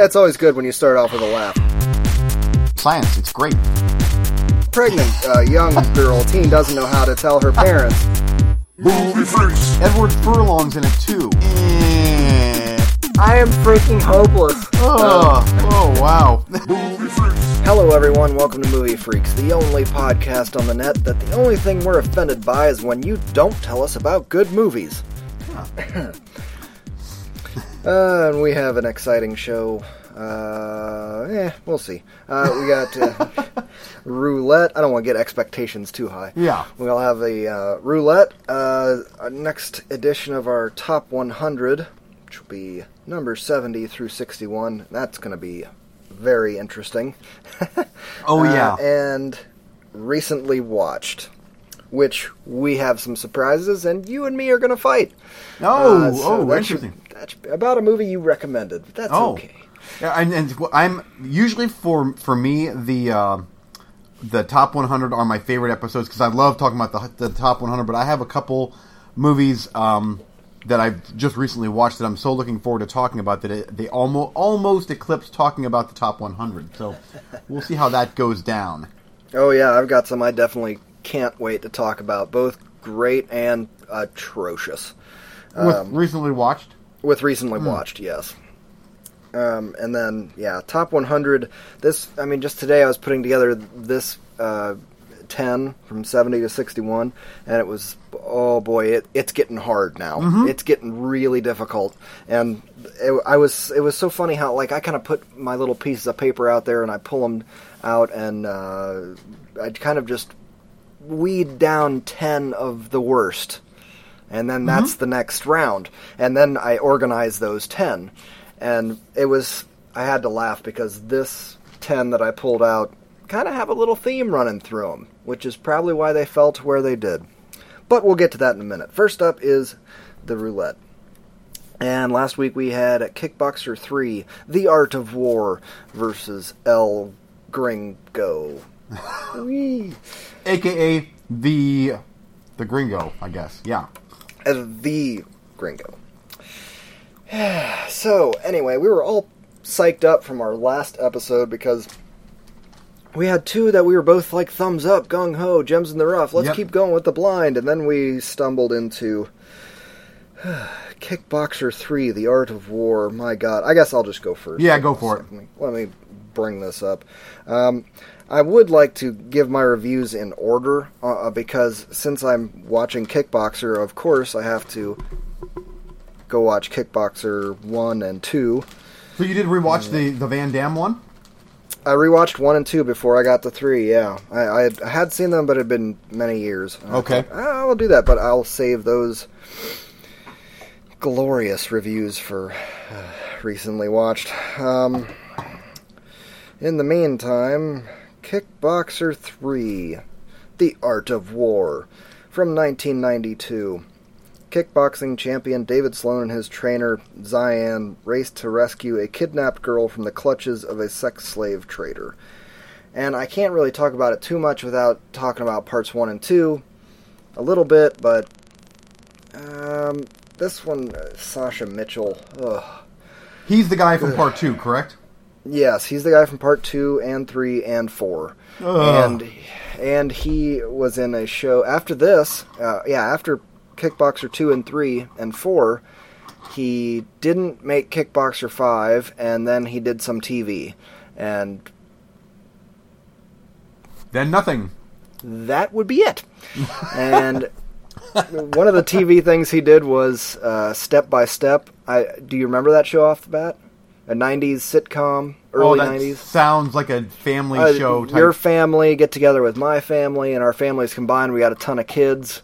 It's always good when you start off with a laugh. Science, it's great. Pregnant uh, young girl, teen doesn't know how to tell her parents. Movie freaks. Edward Furlong's in it too. I am freaking hopeless. Oh, oh wow. Movie freaks. Hello, everyone. Welcome to Movie Freaks, the only podcast on the net that the only thing we're offended by is when you don't tell us about good movies. uh, and we have an exciting show. Uh, eh, we'll see. Uh, we got uh, roulette. I don't want to get expectations too high. Yeah. We'll have a uh, roulette. Uh, our next edition of our top 100, which will be number 70 through 61. That's going to be very interesting. Oh yeah. and recently watched, which we have some surprises, and you and me are going to fight. oh, Uh, so oh, interesting. That's about a movie you recommended. but That's Oh. okay. Yeah, and, and I'm usually for for me the uh, the top 100 are my favorite episodes because I love talking about the, the top 100. But I have a couple movies um, that I've just recently watched that I'm so looking forward to talking about that it, they almost almost eclipse talking about the top 100. So we'll see how that goes down. Oh yeah, I've got some I definitely can't wait to talk about. Both great and atrocious. Um, recently watched. With recently watched, yes. Um, and then yeah, top 100. This, I mean, just today I was putting together this uh, 10 from 70 to 61, and it was oh boy, it, it's getting hard now. Mm-hmm. It's getting really difficult, and it, I was it was so funny how like I kind of put my little pieces of paper out there and I pull them out and uh, I kind of just weed down 10 of the worst and then that's mm-hmm. the next round. And then i organize those 10 and it was i had to laugh because this 10 that i pulled out kind of have a little theme running through them which is probably why they fell to where they did. But we'll get to that in a minute. First up is the roulette. And last week we had kickboxer 3 the art of war versus el gringo. Aka the the Gringo, I guess. Yeah. The gringo. so, anyway, we were all psyched up from our last episode because we had two that we were both like thumbs up, gung ho, gems in the rough. Let's Yep. keep going with the blind. And then we stumbled into Kickboxer 3, The Art of War. My god. I guess I'll just go first. Yeah, go for it. Let me, let me bring this up. Um, I would like to give my reviews in order uh, because since I'm watching Kickboxer, of course, I have to go watch Kickboxer 1 and 2. So you did rewatch the the Van Damme one? I rewatched 1 and 2 before I got to 3, yeah. I, I, had, I had seen them, but it had been many years. And I Okay. thought, "Ah, I'll do that, but I'll save those glorious reviews for uh, recently watched. Um, in the meantime, Kickboxer 3 The Art of War from 1992. Kickboxing champion David Sloan and his trainer Xian race to rescue a kidnapped girl from the clutches of a sex slave trader. And I can't really talk about it too much without talking about parts 1 and 2 a little bit, but um, this one, uh, Sasha Mitchell, ugh. He's the guy from part two, correct? Yes, he's the guy from part two and three and four, Ugh. and and he was in a show after this. Uh, yeah, after Kickboxer two and three and four, he didn't make Kickboxer five, and then he did some TV, and Then nothing. that would be it. and one of the TV things he did was uh, Step by Step. I do you remember that show off the bat? A '90s sitcom, early oh, that '90s. sounds like a family Uh, show type. Your family get together with my family, and our families combined. We got a ton of kids.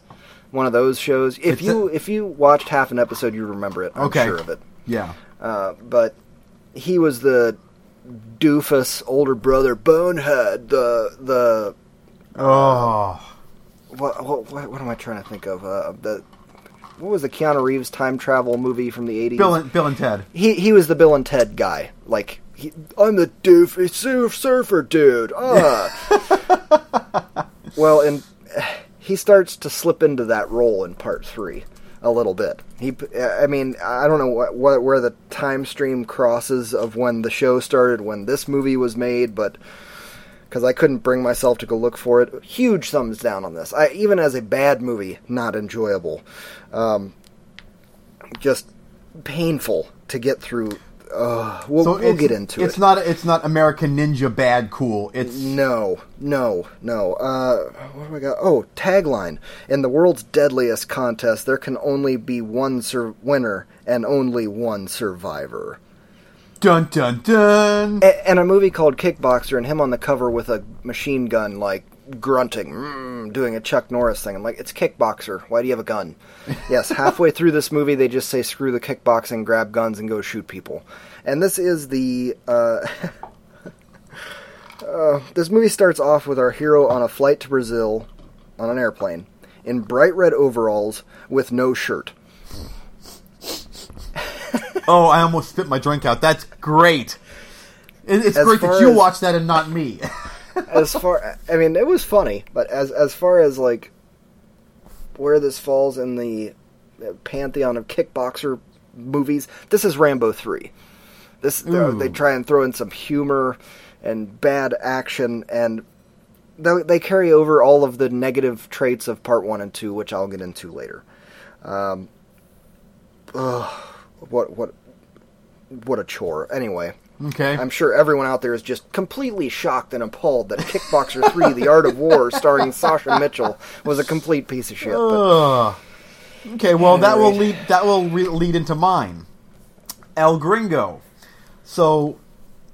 One of those shows. If It's you if you watched half an episode, you remember it. I'm Okay. sure of it. yeah. Uh, but he was the doofus older brother, bonehead. The the Oh. what what, what, what am I trying to think of? Uh, the what was the Keanu Reeves time travel movie from the 80s? Bill and, Bill and Ted. he he was the Bill and Ted guy. Like he, I'm the doofy surf surfer dude. Ah. well, and he starts to slip into that role in part three. a little bit. He, I mean, I don't know what, what where the time stream crosses of when the show started, when this movie was made, but because I couldn't bring myself to go look for it. Huge thumbs down on this. I even as a bad movie, not enjoyable. Um, just painful to get through. Uh, we'll, we'll it's- get into it's it. not it's not American Ninja bad cool. It's No, no, no. Uh, what do we got? Oh, tagline. In the world's deadliest contest, there can only be one sur- winner and only one survivor. Dun dun dun. A- and a movie called Kickboxer, and him on the cover with a machine gun, like grunting, mm, doing a Chuck Norris thing. I'm like, it's Kickboxer. Why do you have a gun? yes, halfway through this movie, they just say screw the kickboxing, grab guns, and go shoot people. And this is the. Uh, uh, this movie starts off with our hero on a flight to Brazil on an airplane in bright red overalls with no shirt. Oh, I almost spit my drink out. That's great. It- It's As great that you as- watched that and not me. as far I mean it was funny, but as as far as like where this falls in the pantheon of kickboxer movies, this is Rambo 3. This uh, they try and throw in some humor and bad action and they, they carry over all of the negative traits of part 1 and 2 which I'll get into later. Um ugh, what what what a chore. Anyway, Okay. I'm sure everyone out there is just completely shocked and appalled that Kickboxer 3 The Art of War starring Sasha Mitchell was a complete piece of shit. But Okay, well that will lead that will re- lead into mine. El Gringo. So,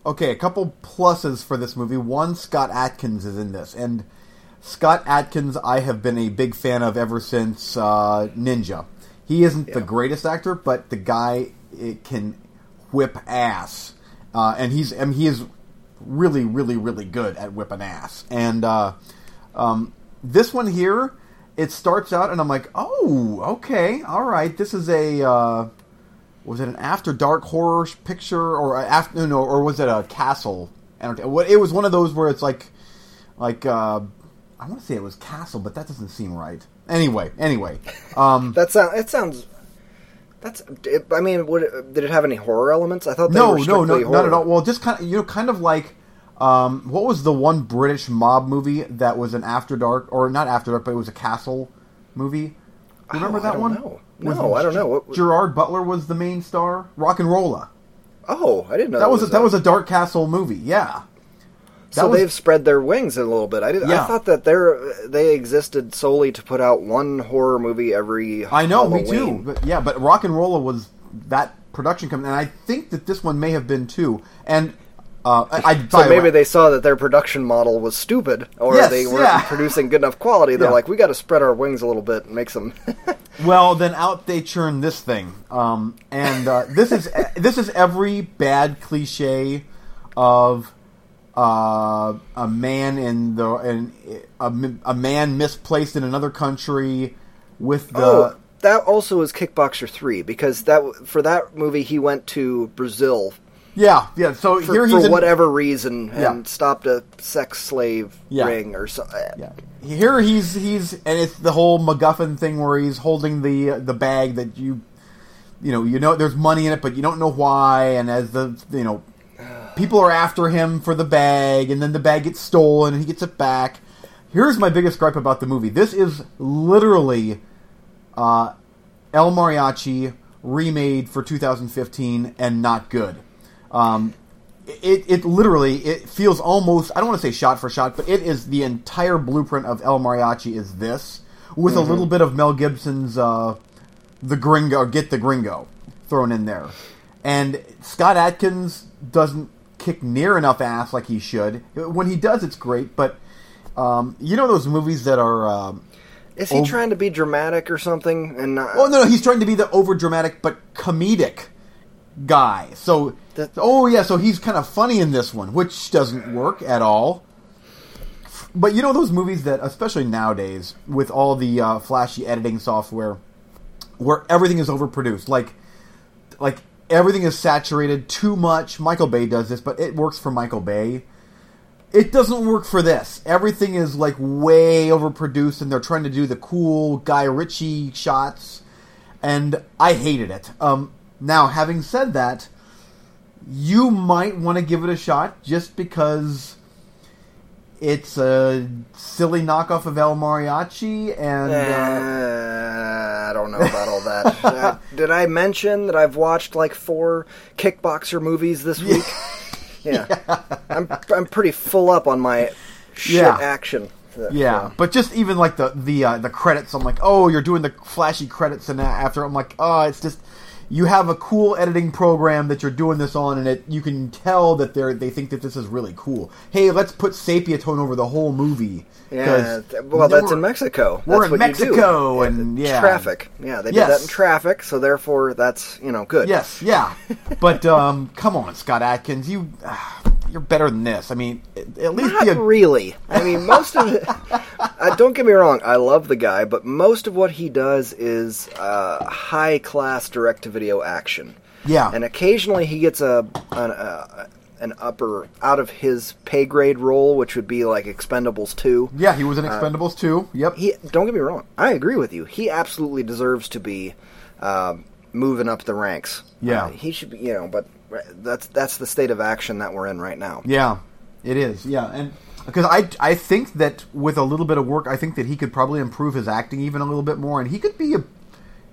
okay, a couple pluses for this movie. One, Scott Adkins is in this, and Scott Adkins I have been a big fan of ever since uh, Ninja. He isn't the greatest actor, but the guy it can whip ass, uh, and he's I mean, he is really, really, really good at whipping ass. And uh, um, this one here, it starts out, and I'm like, oh, okay, all right. This is a uh, was it an after dark horror picture or a after no, or was it a castle? What it was one of those where it's like like uh, I want to say it was castle, but that doesn't seem right. Anyway, anyway, um, that sound it sounds that's I mean, would it, did it have any horror elements? I thought they no, no, no, strictly not at all. Well, just kind of you know, kind of like um, what was the one British mob movie that was an after dark or not after dark, but it was a castle movie. Remember Oh, that one? know. No, I don't know. What- Gerard Butler was the main star. RocknRolla. Oh, I didn't know That was a, that was a dark castle movie. Yeah. So was- they've spread their wings a little bit. I did. Yeah. I thought that they they existed solely to put out one horror movie every. I know, me Halloween. too. But yeah, but RocknRolla was that production company, and I think that this one may have been too. And uh, I, I So maybe way- they saw that their production model was stupid, or Yes, they weren't yeah. producing good enough quality. They're Yeah. like, we got to spread our wings a little bit and make some. Well, then out they churn this thing, um, and uh, this is this is every bad cliche of uh, a man in the in, a, a man misplaced in another country with the oh, that also is Kickboxer three because that for that movie he went to Brazil yeah yeah. So for, here for in, whatever reason and Yeah. stopped a sex slave Yeah. ring or something. Yeah. Here he's he's and it's the whole MacGuffin thing where he's holding the the bag that you you know you know there's money in it but you don't know why and as the you know people are after him for the bag and then the bag gets stolen and he gets it back. Here's my biggest gripe about the movie. This is literally uh, El Mariachi remade for 2015 and not good. Um, it, it literally it feels almost I don't want to say shot for shot, but it is the entire blueprint of El Mariachi is this with a little bit of Mel Gibson's uh, the Gringo or Get the Gringo thrown in there, and Scott Adkins doesn't kick near enough ass like he should. When he does, it's great, but um, you know those movies that are. Um, Is he Oh. trying to be dramatic or something? And not, Oh no, no, he's trying to be the over dramatic but comedic guy. So, That- oh yeah, so he's kind of funny in this one, which doesn't work at all. But you know those movies that, especially nowadays, with all the uh, flashy editing software, where everything is overproduced, like, like everything is saturated too much. Michael Bay does this, but it works for Michael Bay. It doesn't work for this. Everything is like way overproduced, and they're trying to do the cool Guy Ritchie shots. and I hated it. Um, now, having said that, you might want to give it a shot just because it's a silly knockoff of El Mariachi, and uh, Uh, I don't know about all that. Uh, did I mention that I've watched like four kickboxer movies this week? Yeah, I'm I'm pretty full up on my shit Yeah. action. Uh, yeah. But just even like the the uh, the credits, I'm like, oh, you're doing the flashy credits, and after I'm like, oh, it's just. You have a cool editing program that you're doing this on, and it you can tell that they're they think that this is really cool. Hey, let's put sepia tone over the whole movie. Yeah, well, that's in Mexico. we're That's in what you do. Mexico, and yeah, traffic. Yeah, they Yes. did that in traffic, so therefore that's you know good. Yes, yeah, but um, come on, Scott Adkins, you ah, you're better than this. I mean, at least Not a, really. I mean, most of it. Uh, don't get me wrong. I love the guy, but most of what he does is uh, high class direct to video action. yeah, and occasionally he gets a an, uh, an upper out of his pay grade role, which would be like Expendables two. yeah. He was in Expendables two. Yep. Uh, He don't get me wrong, I agree with you. He absolutely deserves to be um, moving up the ranks. Yeah. Uh, he should be, you know, but that's that's the state of action that we're in right now. Yeah, it is. Yeah, and because I I think that with a little bit of work, I think that he could probably improve his acting even a little bit more, and he could be a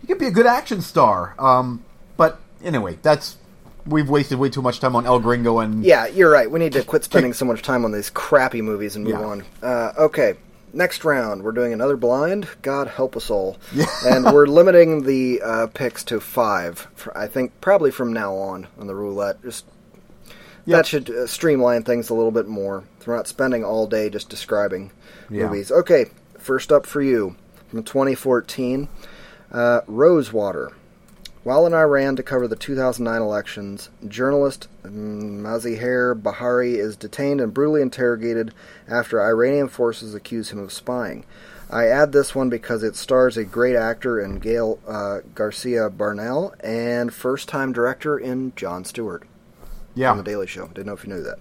he could be a good action star. Um, but anyway, that's we've wasted way too much time on El Gringo and Yeah, you're right. We need to quit spending so much time on these crappy movies and move Yeah. on. Uh, okay, next round we're doing another blind. God help us all. and we're limiting the uh, picks to five. For, I think probably from now on on the roulette. Just Yeah. that should uh, streamline things a little bit more. So we're not spending all day just describing Yeah. movies. Okay, first up for you from 2014, uh, Rosewater. While in Iran to cover the 2009 elections, journalist mm, Bahari is detained and brutally interrogated after Iranian forces accuse him of spying. I add this one because it stars a great actor in Gael uh, Garcia Bernal and first time director in Jon Stewart yeah, on The Daily Show. Didn't know if you knew that.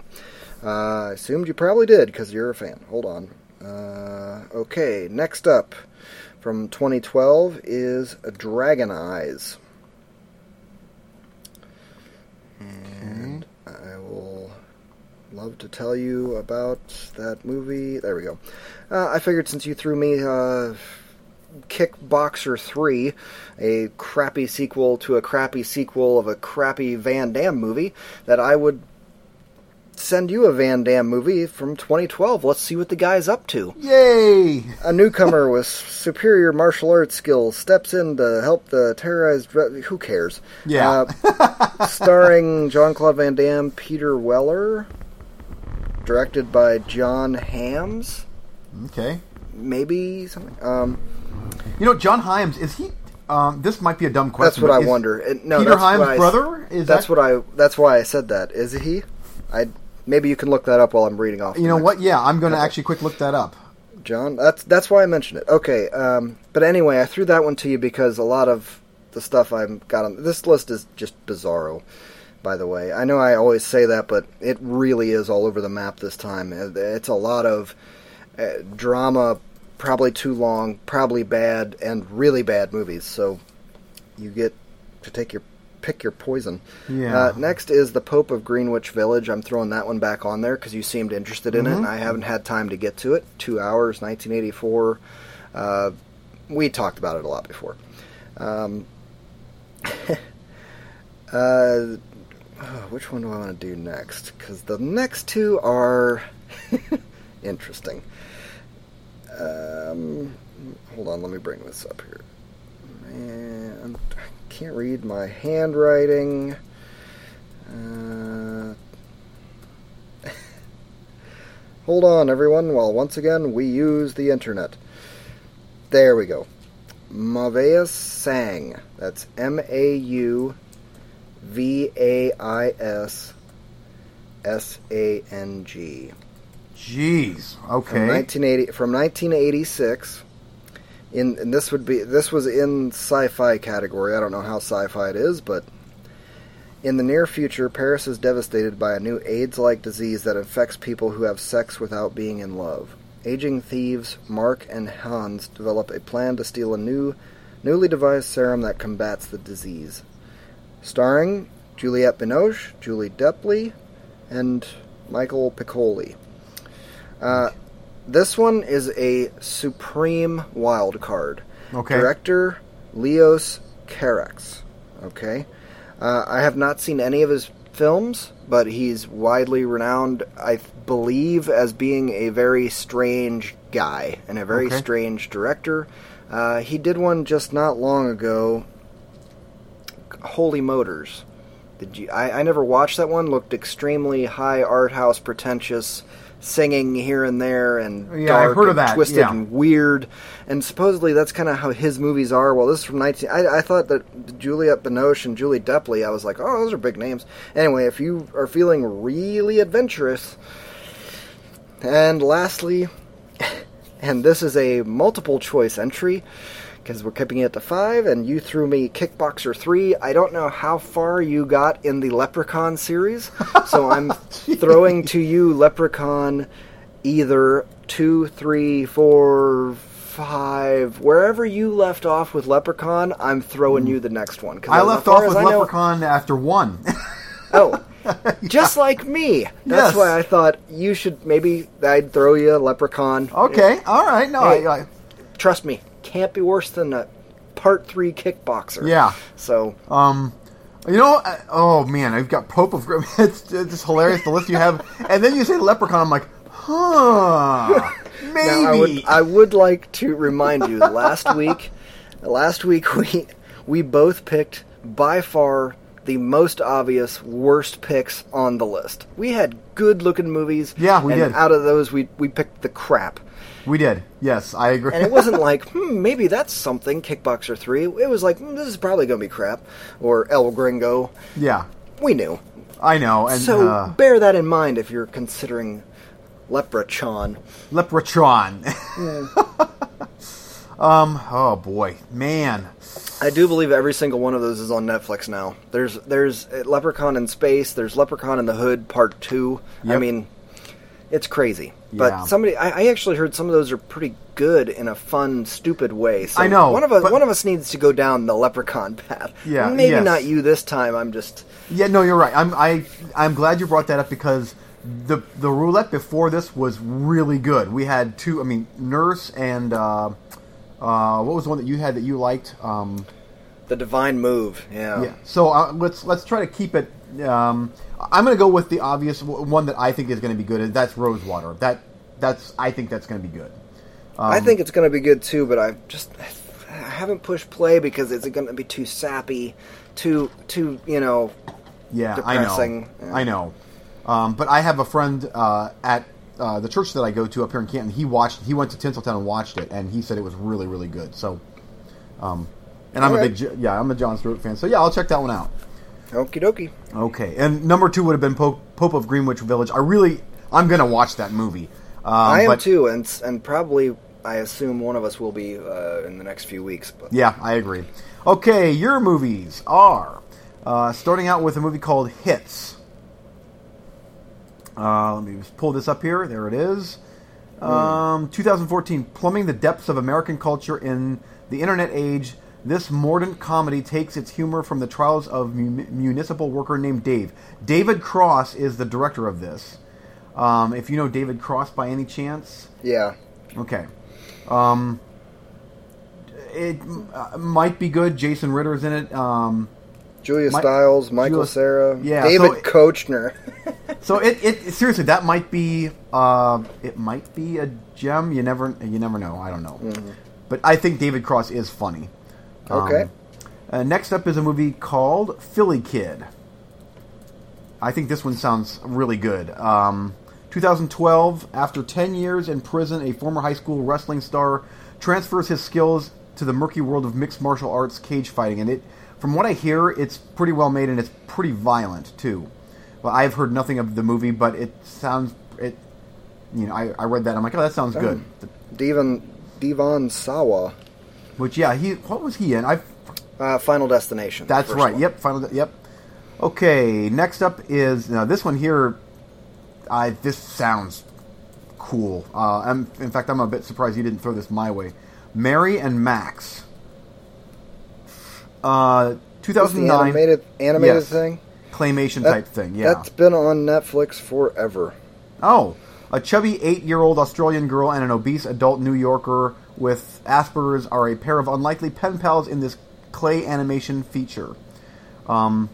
Uh, I assumed you probably did because you're a fan. Hold on. Uh, okay, next up from 2012 is Dragon Eyes. And I will love to tell you about that movie. There we go. Uh, I figured since you threw me uh, Kickboxer 3, a crappy sequel to a crappy sequel of a crappy Van Damme movie, that I would send you a Van Damme movie from 2012. Let's see what the guy's up to. yay! A newcomer with superior martial arts skills steps in to help the terrorized. re- Who cares? Yeah. Uh, starring Jean-Claude Van Damme, Peter Weller, directed by John Hyams. Okay, Maybe something. Um, you know John Hyams is he? Um, this might be a dumb question. that's what I wonder. No, Peter I- brother? Is that's that, what I. That's why I said that. Is he? I maybe you can look that up while I'm reading off. You know what? Yeah, I'm going to actually quick look that up. John. That's that's why I mentioned it. Okay, um, but anyway, I threw that one to you because a lot of the stuff I've got on this list is just bizarro. By the way, I know I always say that, but it really is all over the map this time. It's a lot of uh, drama, probably too long, probably bad, and really bad movies. So you get to take your pick your poison. Yeah. Uh, next is the Pope of Greenwich Village. I'm throwing that one back on there because you seemed interested in it, Mm-hmm. and I haven't had time to get to it. Two hours, 1984. Uh, we talked about it a lot before. Um, uh, oh, which one do I want to do next? Because the next two are interesting. Um, hold on, let me bring this up here. Man, can't read my handwriting. Uh, hold on, everyone, while once again we use the internet. There we go. Mauvais Sang. That's M A U V A I S S A N G. Jeez. Okay. From Okay. 1980 from 1986. In and this would be this was in sci-fi category. I don't know how sci-fi it is, but in the near future, Paris is devastated by a new AIDS-like disease that infects people who have sex without being in love. Aging thieves Mark and Hans develop a plan to steal a new newly devised serum that combats the disease. Starring Juliette Binoche, Julie Depley, and Michael Piccoli. Uh, this one is a supreme wild card. Okay. Director Leos Carax. Okay. Uh, I have not seen any of his films, but he's widely renowned, I believe, as being a very strange guy and a very Okay. strange director. Uh, he did one just not long ago, Holy Motors. Did you? I, I never watched that one. Looked extremely high art house, pretentious, singing here and there, and Yeah, I've dark heard of and that, twisted yeah. and weird. And supposedly that's kind of how his movies are. Well, this is from 19. I, I thought that Juliette Binoche and Julie Depley. I was like, oh, those are big names. Anyway, if you are feeling really adventurous, and lastly, and this is a multiple choice entry because we're keeping it to five, and you threw me Kickboxer 3. I don't know how far you got in the Leprechaun series, so I'm throwing to you Leprechaun either two, three, four, five. Wherever you left off with Leprechaun, I'm throwing hmm. you the next one. I left off with I know- Leprechaun after one. Oh, just like me. That's Yes. why I thought you should maybe I'd throw you a Leprechaun. okay, all right. No, Hey. I, I, Trust me, can't be worse than a part three kickboxer. Yeah. So Um, you know, I- oh man, I've got Pope of Grim. It's, it's just hilarious the list you have, and then you say Leprechaun. I'm like, huh, maybe. now I would I would like to remind you last week, last week we we both picked by far the most obvious worst picks on the list. We had good looking movies. Yeah, we and did. Out of those, we we picked the crap. We did. Yes, I agree. And it wasn't like, hmm, maybe that's something, Kickboxer 3. It was like, hmm, this is probably going to be crap. Or El Gringo. yeah, We knew. I know. And so uh, bear that in mind if you're considering Leprechaun. Leprechaun. um. Oh boy, man. I do believe every single one of those is on Netflix now. There's there's uh, Leprechaun in Space, there's Leprechaun in the Hood Part 2. I mean, it's crazy. But Yeah. somebody I, I actually heard some of those are pretty good in a fun, stupid way. So I know, One of us but- one of us needs to go down the Leprechaun path. Yeah, Maybe yes. not you this time. I'm just Yeah, no, you're right. I'm I I'm glad you brought that up because the the roulette before this was really good. We had two. I mean, Nurse and uh, uh, what was the one that you had that you liked? Um, The divine move, yeah. yeah. So uh, let's let's try to keep it. Um, I'm going to go with the obvious one that I think is going to be good, and that's Rosewater. That that's I think that's going to be good. I think it's going to be good too, but I just I haven't pushed play because it's going to be too sappy, too too you know. Yeah, depressing. I know. I know. Um, but I have a friend uh, at uh, the church that I go to up here in Canton. He watched. He went to Tinseltown and watched it, and he said it was really, really good. So, um, and I'm a big, yeah, I'm a Jon Stewart fan. So yeah, I'll check that one out. Okie dokie. Okay, and number two would have been Pope, Pope of Greenwich Village. I really, I'm gonna watch that movie. Um, I am but, too, and and probably I assume one of us will be uh, in the next few weeks. But Yeah, I agree. Okay, your movies are uh, starting out with a movie called Hits. Uh, let me just pull this up here. There it is. Um, 2014, plumbing the depths of American culture in the internet age. This mordant comedy takes its humor from the trials of mu- municipal worker named Dave. David Cross is the director of this. Um, if you know David Cross by any chance, yeah, Okay. Um, it uh, might be good. Jason Ritter's in it. Um, Julia Mi- Stiles, Michael Julia- Cera, Yeah, David so- Koechner. so it, it seriously that might be uh, it might be a gem. You never you never know. I don't know. But I think David Cross is funny. Um, Okay. uh, next up is a movie called Philly Kid. I think this one sounds really good. Um, 2012, after 10 years in prison, a former high school wrestling star transfers his skills to the murky world of mixed martial arts cage fighting. And it, from what I hear, it's pretty well made and it's pretty violent too. Well, I've heard nothing of the movie, but it sounds it. You know, I, I read that. I'm like, oh, that sounds good. Devon Devon Sawa, Which, yeah, he what was he in? I uh, Final Destination. That's right. one. Yep. Final. Yep. Okay. Next up is now this one here. I this sounds cool. Uh, I'm, in fact, I'm a bit surprised you didn't throw this my way. Mary and Max. Uh, 2009 animated animated Yes. thing. claymation That- type thing. Yeah. That's been on Netflix forever. Oh, a chubby eight-year-old Australian girl and an obese adult New Yorker with Asperger's are a pair of unlikely pen pals in this clay animation feature. Um,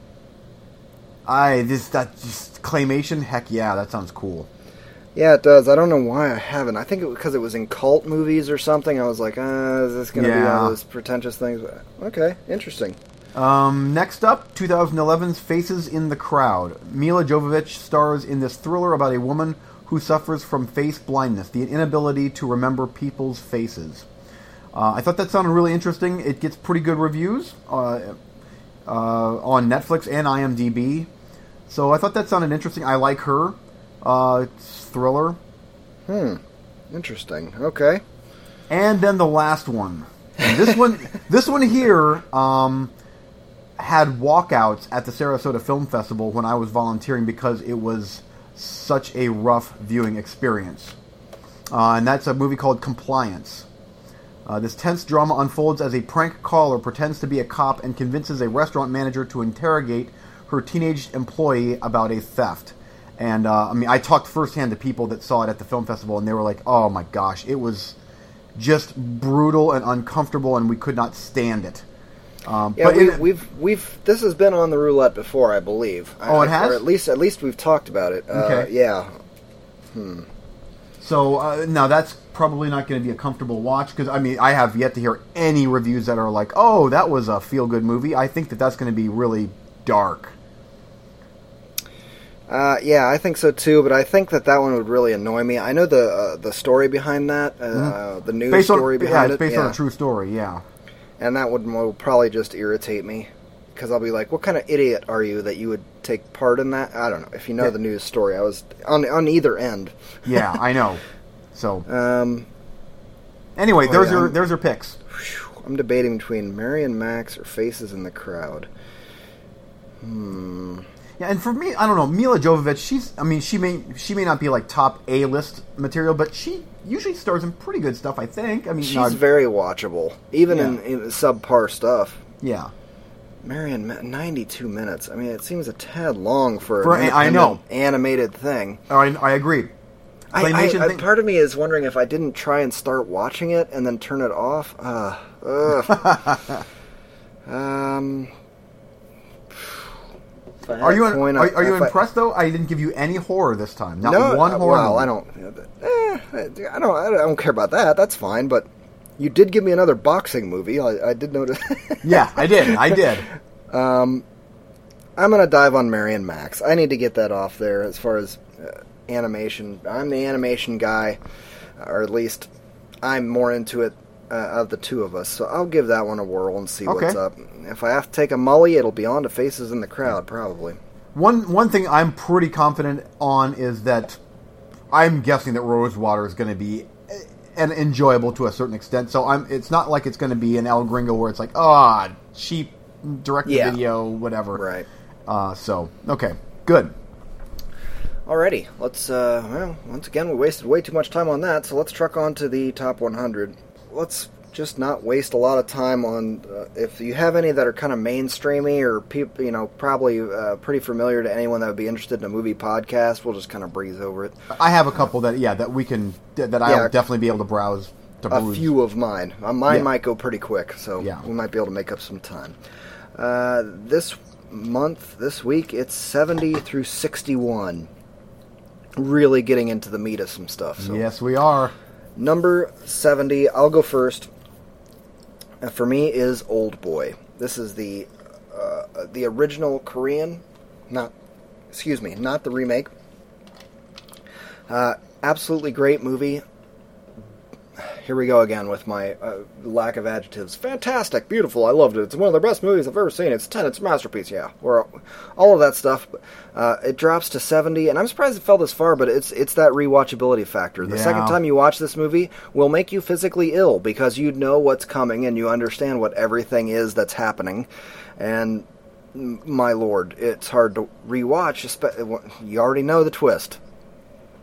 I this that just claymation. Heck yeah, that sounds cool. Yeah, it does. I don't know why I haven't. I think it because it was in cult movies or something. I was like, uh, is this going to be one of those pretentious things? But, okay, interesting. Um, next up, 2011's Faces in the Crowd. Milla Jovovich stars in this thriller about a woman who suffers from face blindness, the inability to remember people's faces. Uh, I thought that sounded really interesting. It gets pretty good reviews uh, uh, on Netflix and IMDb. So I thought that sounded interesting. I like her. Uh, it's thriller. Hmm. Interesting. Okay. And then the last one. And this one, this one here, um, had walkouts at the Sarasota Film Festival when I was volunteering because it was such a rough viewing experience. Uh, and that's a movie called Compliance. Uh, this tense drama unfolds as a prank caller pretends to be a cop and convinces a restaurant manager to interrogate her teenage employee about a theft. And uh, I mean, I talked firsthand to people that saw it at the film festival, and they were like, "Oh my gosh, it was just brutal and uncomfortable, and we could not stand it." Um, Yeah, but we, in- we've we've this has been on the roulette before, I believe. Oh, it has? Or at least at least we've talked about it. Uh, Okay. Yeah. So uh, now that's probably not going to be a comfortable watch because I mean I have yet to hear any reviews that are like, "Oh, that was a feel good movie." I think that that's going to be really dark. Uh, yeah, I think so too. But I think that that one would really annoy me. I know the uh, the story behind that, uh, the news Mm-hmm. Based on story yeah, behind it's it, based on yeah. a true story. Yeah. And that would will probably just irritate me because I'll be like, "What kind of idiot are you that you would take part in that?" I don't know. If you know Yeah. the news story, I was on on either end. Yeah, I know. So Um, anyway, Oh, there's yeah, your I'm- there's your picks. I'm debating between Mary and Max or Faces in the Crowd. Hmm. Yeah, and for me, I don't know. Milla Jovovich, she's I mean, she may she may not be like top A list material, but she usually stars in pretty good stuff. I think. I mean, She's not- very watchable, even in, Yeah. in subpar stuff. yeah. Marion, 92 minutes. I mean, it seems a tad long for, For an I know. animated thing. Oh, I, I agree. I, I, I- part of me is wondering if I didn't try and start watching it and then turn it off. Uh, ugh. um, if I had Are you a in, coin, are, are you if I- impressed though? I didn't give you any horror this time. Not no, one uh, horror. Well. I don't. Eh, I don't. I don't care about that. That's fine. But you did give me another boxing movie. I, I did notice. Yeah, I did. I did. Um, I'm gonna dive on Mary and Max. I need to get that off there as far as uh, animation. I'm the animation guy, or at least I'm more into it uh, of the two of us. So I'll give that one a whirl and see what's up. If I have to take a mully, it'll be on to Faces in the Crowd probably. One one thing I'm pretty confident on is that I'm guessing that Rosewater is going to be eh, and enjoyable to a certain extent. So I'm. It's not like it's going to be an El Gringo where it's like ah cheap direct to Yeah. video whatever. Right. Uh, so okay, good. Alrighty, let's. Uh, well, once again, we wasted way too much time on that, so let's truck on to the top 100. Let's just not waste a lot of time on. Uh, if you have any that are kind of mainstreamy or people, you know, probably uh, pretty familiar to anyone that would be interested in a movie podcast, we'll just kind of breeze over it. I have a couple that yeah that we can that Yeah. I'll definitely be able to browse to A peruse. few of mine. Uh, mine Yeah. might go pretty quick, so Yeah. we might be able to make up some time. Uh, this month, this week, it's 70 through 61. Really getting into the meat of some stuff. So. Yes, we are. Number 70, I'll go first. Uh, for me is Old Boy. This is the uh, the original Korean, not excuse me, not the remake. Uh, absolutely great movie. Here we go again with my uh, lack of adjectives. Fantastic, beautiful, I loved it. It's one of the best movies I've ever seen. It's ten, it's a masterpiece. Yeah, or all of that stuff. Uh, it drops to seventy, and I'm surprised it fell this far. But it's it's that rewatchability factor. The Yeah. second time you watch this movie will make you physically ill because you know what's coming and you understand what everything is that's happening. And my lord, it's hard to rewatch. You already know the twist.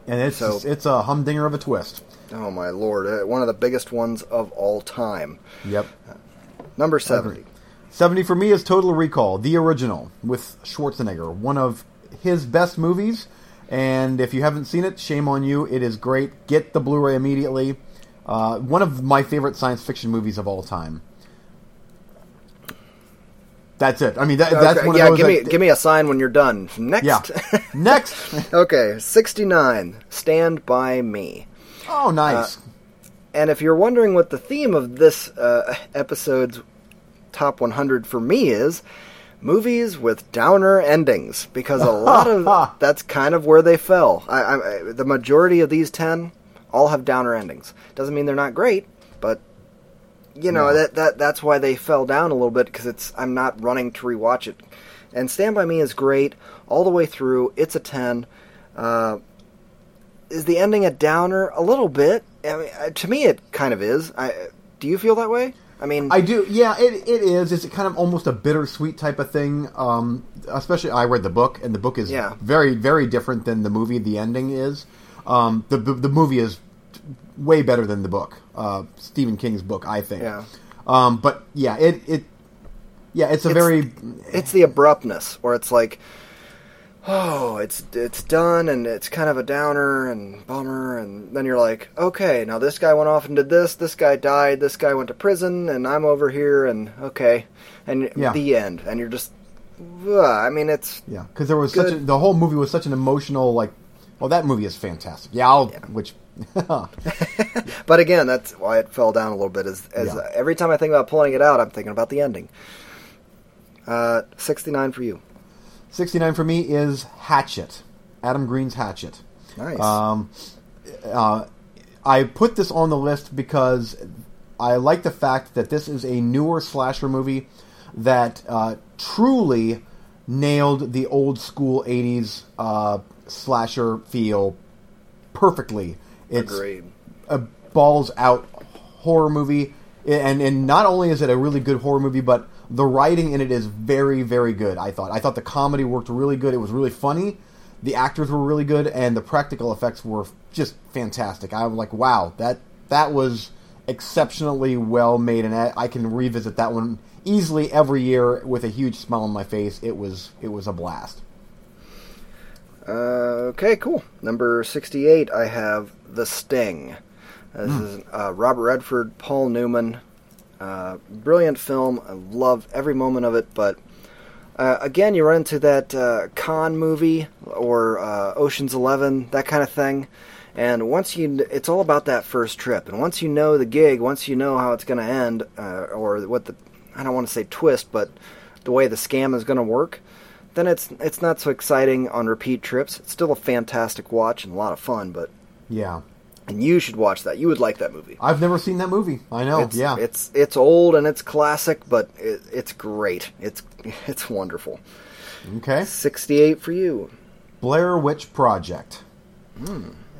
And it's So- it's a humdinger of a twist. Oh my lord, uh, one of the biggest ones of all time. Yep. Number 70. 70 for me is Total Recall, the original with Schwarzenegger, one of his best movies. And if you haven't seen it, shame on you. It is great. Get the Blu-ray immediately. Uh, one of my favorite science fiction movies of all time. That's it. I mean, that, that's Okay, one yeah, of those. give me that- give me a sign when you're done. Next. yeah. Next. okay, 69. Stand by me. Oh, nice. And if you're wondering what the theme of this uh, episode's top 100 for me is, movies with downer endings, because a lot of that's kind of where they fell. I, I, I- the majority of these 10 all have downer endings. Doesn't mean they're not great, but you know No. that that that's why they fell down a little bit because it's I'm not running to rewatch it. And Stand by Me is great all the way through. It's a 10. Uh, is the ending a downer? A little bit. I mean, uh, to me, it kind of is. I, do you feel that way? I mean, I do. Yeah, it, it is. It's kind of almost a bittersweet type of thing. Um, especially, I read the book, and the book is Yeah. very, very different than the movie. The ending is. Um, the, the the movie is way better than the book. Uh, Stephen King's book, I think. Yeah. Um, but yeah, it it yeah, it's a It's- very it's the abruptness where it's like, oh, it's it's done, and it's kind of a downer and bummer, and then you're like, okay, now this guy went off and did this, this guy died, this guy went to prison, and I'm over here, and okay, and Yeah. the end, and you're just, ugh, I mean, it's yeah because there was such a, the whole movie was such an emotional like. Well, that movie is fantastic. Yeah, I'll, which But again, that's why it fell down a little bit. Is as Yeah. uh, every time I think about pulling it out, I'm thinking about the ending. Uh, 69 for you. 69 for me is Hatchet. Adam Green's Hatchet. Nice. Um, uh, I put this on the list because I like the fact that this is a newer slasher movie that uh, truly nailed the old school 80s uh, slasher feel perfectly. It's Agreed. a balls out horror movie, and and not only is it a really good horror movie, but the writing in it is very very good. I thought I thought the comedy worked really good. It was really funny. The actors were really good, and the practical effects were just fantastic. I was like, wow, that that was exceptionally well made, and I, I can revisit that one easily every year with a huge smile on my face. It was it was a blast. Uh, okay, cool. Number 68, I have The Sting. This is uh, Robert Redford, Paul Newman. Uh, brilliant film. I love every moment of it, but uh, again, you run into that uh, con movie or uh, Ocean's Eleven, that kind of thing. And once you, it's all about that first trip. And once you know the gig, once you know how it's going to end, uh, or what the, I don't want to say twist, but the way the scam is going to work, then it's it's not so exciting on repeat trips. It's still a fantastic watch and a lot of fun, but Yeah, and you should watch that. You would like that movie. I've never seen that movie. I know. It's, yeah, it's it's old and it's classic, but it, it's great. It's it's wonderful. okay. Sixty eight for you. Blair Witch Project.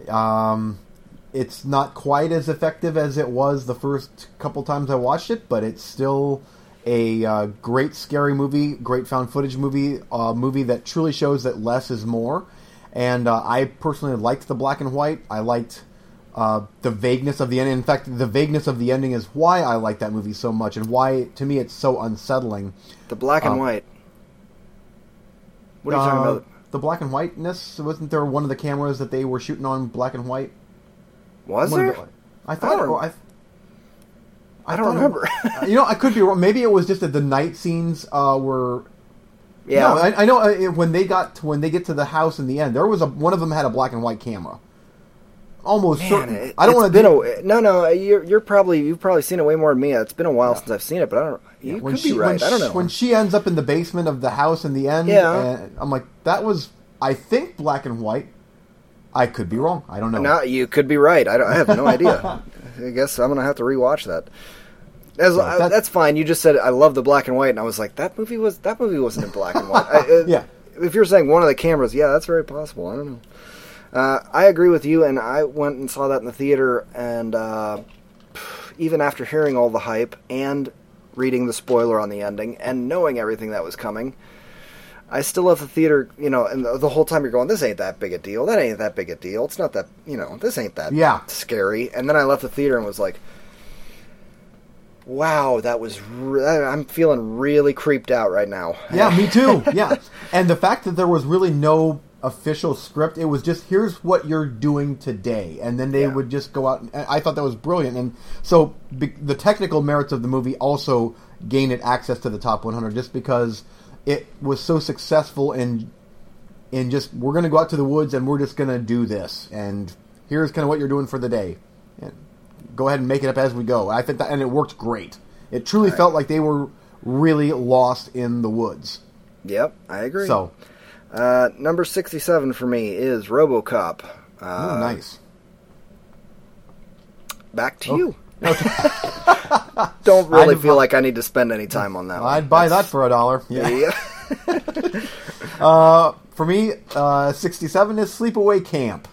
Um, it's not quite as effective as it was the first couple times I watched it, but it's still a uh, great scary movie, great found footage movie, uh, movie that truly shows that less is more. And uh, I personally liked the black and white. I liked uh, the vagueness of the ending. In fact, the vagueness of the ending is why I like that movie so much, and why to me it's so unsettling. The black and Um, white. What are you talking Uh, about? The black and whiteness wasn't there one of the cameras that they were shooting on black and white? Was One there? the- I thought. don't- oh, I, I don't it- remember. you know, I could be wrong. Maybe it was just that the night scenes uh, were. Yeah. No, I, I know uh, when they got to, when they get to the house in the end, there was a one of them had a black and white camera. Almost Man, certain. it, I don't want to. a no, no. You're you're probably you've probably seen it way more than me. It's been a while since I've seen it, but I don't. You when could she, be right. I don't know. When she ends up in the basement of the house in the end, Yeah. I'm like, that was, I think, black and white. I could be wrong. I don't know. No, you could be right. I, don't, I have no idea. I guess I'm gonna have to rewatch that. As, Yeah, I- that's fine. You just said I love the black and white, and I was like, that movie was that movie wasn't in black and white. I, uh, Yeah. If you're saying one of the cameras, yeah, that's very possible. I don't know. Uh, I agree with you, and I went and saw that in the theater, and uh, even after hearing all the hype and reading the spoiler on the ending and knowing everything that was coming, I still left the theater, you know, and the, the whole time you're going, this ain't that big a deal. That ain't that big a deal. It's not that, you know, this ain't that Yeah. scary. And then I left the theater and was like, wow, that was. Re- I'm feeling really creeped out right now. Yeah, me too. Yeah, and the fact that there was really no official script, it was just here's what you're doing today, and then they Yeah. would just go out. And I thought that was brilliant, and so be, the technical merits of the movie also gained it access to the top 100 just because it was so successful in in just we're going to go out to the woods and we're just going to do this, and here's kind of what you're doing for the day. And go ahead and make it up as we go. I think that, and it worked great. It truly felt like they were really lost in the woods. Yep, I agree. So, uh, number 67 for me is RoboCop. oh, Uh, nice. Back to you. Don't really I'd- feel like I need to spend any time on that. I'd buy that for a dollar. Yeah. Yeah. Uh, for me, uh, 67 is Sleepaway Camp.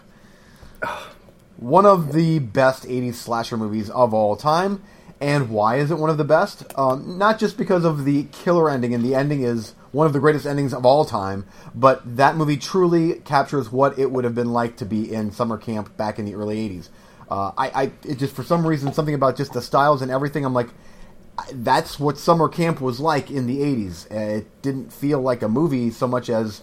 One of the best 80s slasher movies of all time. And why is it one of the best? Um, not just because of the killer ending, and the ending is one of the greatest endings of all time, but that movie truly captures what it would have been like to be in summer camp back in the early 80s. Uh, I, I it just for some reason something about just the styles and everything. I'm like, that's what summer camp was like in the 80s. Uh, It didn't feel like a movie so much as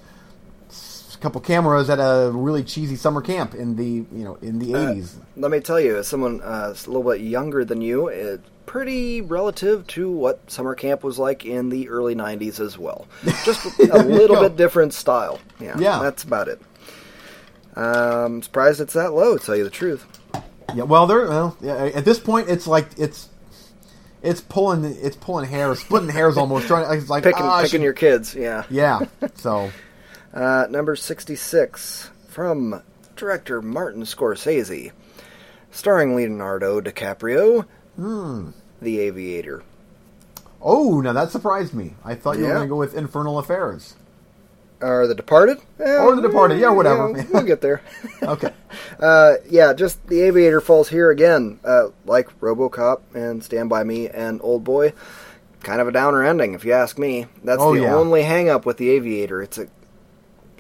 couple cameras at a really cheesy summer camp in the you know in the 80s. Let me tell you, as someone uh, a little bit younger than you, it's pretty relative to what summer camp was like in the early 90s as well. Just a little bit different style. Yeah, Yeah. that's about it. Um, surprised it's that low, to tell you the truth. Yeah, well, there. Well, yeah, at this point, it's like it's it's pulling it's pulling hairs, splitting hairs almost. Trying it's like Picking, ah, picking should- your kids, yeah. yeah. So Uh, number 66 from director Martin Scorsese, starring Leonardo DiCaprio, Hmm. The Aviator. oh, now that surprised me. I thought you were going to go with Infernal Affairs. Or The Departed? Eh, Or The Departed, yeah, whatever. we'll get there. Okay. Uh, yeah, just The Aviator falls here again, uh, like RoboCop and Stand By Me and Old Boy. Kind of a downer ending, if you ask me. That's Oh, the yeah. only hang up with The Aviator. It's a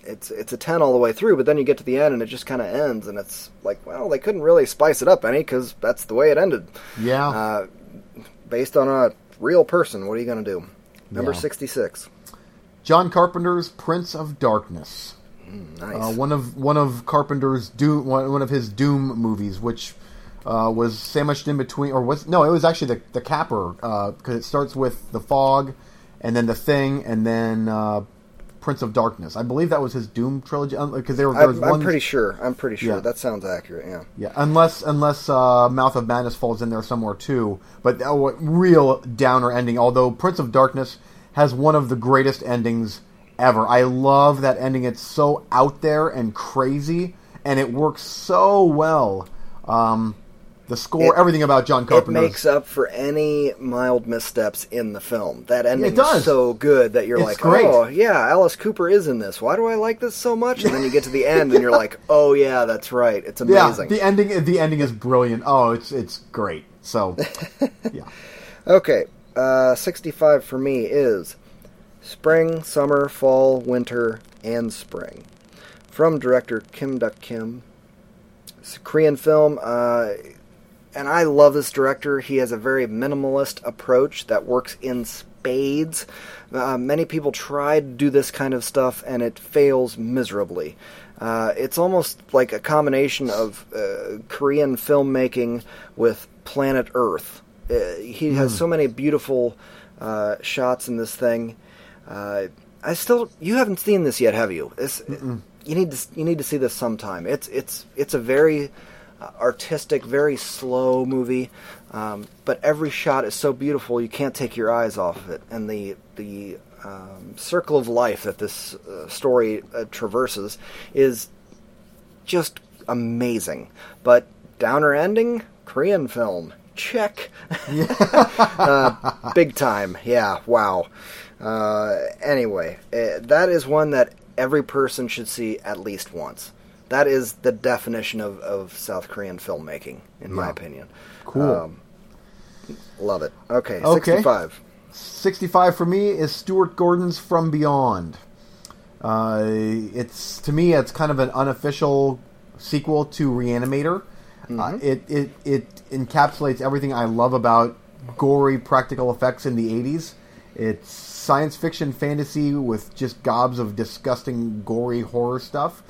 it's it's a 10 all the way through, but then you get to the end and it just kind of ends and it's like, well, they couldn't really spice it up any cuz that's the way it ended. Yeah. Uh, based on a real person, what are you going to do? Number Yeah. 66. John Carpenter's Prince of Darkness. Nice. Uh, one of one of Carpenter's Doom, one, one of his Doom movies, which uh, was sandwiched in between, or was no, it was actually the the capper because it starts with the fog, and then the Thing, and then uh, Prince of Darkness. I believe that was his Doom trilogy because there, there was I'm, I'm pretty sure. I'm pretty sure. Yeah. That sounds accurate, yeah. Yeah, unless unless uh, Mouth of Madness falls in there somewhere too. But uh, what real downer ending. Although Prince of Darkness has one of the greatest endings ever. I love that ending. It's so out there and crazy, and it works so well. Um, the score, It- everything about John It Carpenter. makes up for any mild missteps in the film. That ending is so good that you're It's like, great. oh, yeah, Alice Cooper is in this. Why do I like this so much? And then you get to the end and you're like, oh, yeah, that's right. It's yeah, amazing. the ending. The ending is brilliant. Oh, it's it's great. So, yeah. Okay, uh, 65 for me is spring, summer, fall, winter, and spring. From director Kim Duk Kim. It's a Korean film, uh, and I love this director. He has a very minimalist approach that works in spades. Uh, many people try to do this kind of stuff, and it fails miserably. Uh, it's almost like a combination of uh, Korean filmmaking with Planet Earth. Uh, he has so many beautiful uh, shots in this thing. Uh, I still, you haven't seen this yet, have you? It's, you need to, you need to see this sometime. It's, it's, it's a very artistic, very slow movie, um, but every shot is so beautiful you can't take your eyes off of it. And the, the um, circle of life that this uh, story uh, traverses is just amazing. But downer ending, Korean film, check. uh, big time, yeah, wow. Uh, anyway, uh, that is one that every person should see at least once. That is the definition of, of South Korean filmmaking, in my opinion. Cool. Um, love it. Okay, Okay. 65. 65 for me is Stuart Gordon's From Beyond. Uh, it's to me, it's kind of an unofficial sequel to Reanimator. Uh, it, it it encapsulates everything I love about gory practical effects in the 80s. It's science fiction fantasy with just gobs of disgusting, gory horror stuff.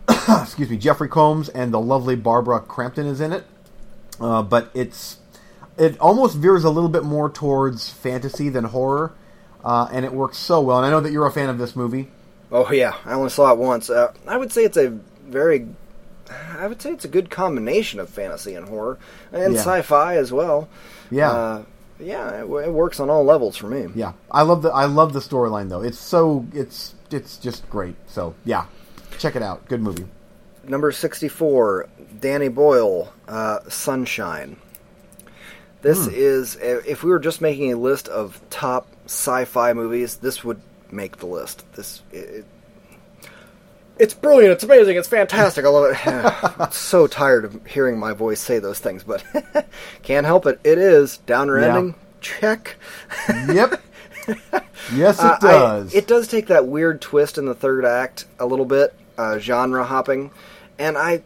Excuse me, Jeffrey Combs and the lovely Barbara Crampton is in it. Uh, but it's it almost veers a little bit more towards fantasy than horror, uh, and it works so well. And I know that you're a fan of this movie. Oh yeah, I only saw it once. Uh, I would say it's a very, I would say it's a good combination of fantasy and horror and Yeah. sci-fi as well. Yeah. uh, yeah, it, it works on all levels for me. Yeah, I love the I love the storyline though. It's so it's it's just great. So yeah, check it out. Good movie. Number sixty-four, Danny Boyle, uh, Sunshine. This Hmm. is if we were just making a list of top sci-fi movies, this would make the list. This it, it's brilliant. It's amazing. It's fantastic. I love it. I'm so tired of hearing my voice say those things, but can't help it. It is downer Yeah. ending. Check. Yep. yes, it Uh, I- does. it does take that weird twist in the third act a little bit, uh, genre hopping, and I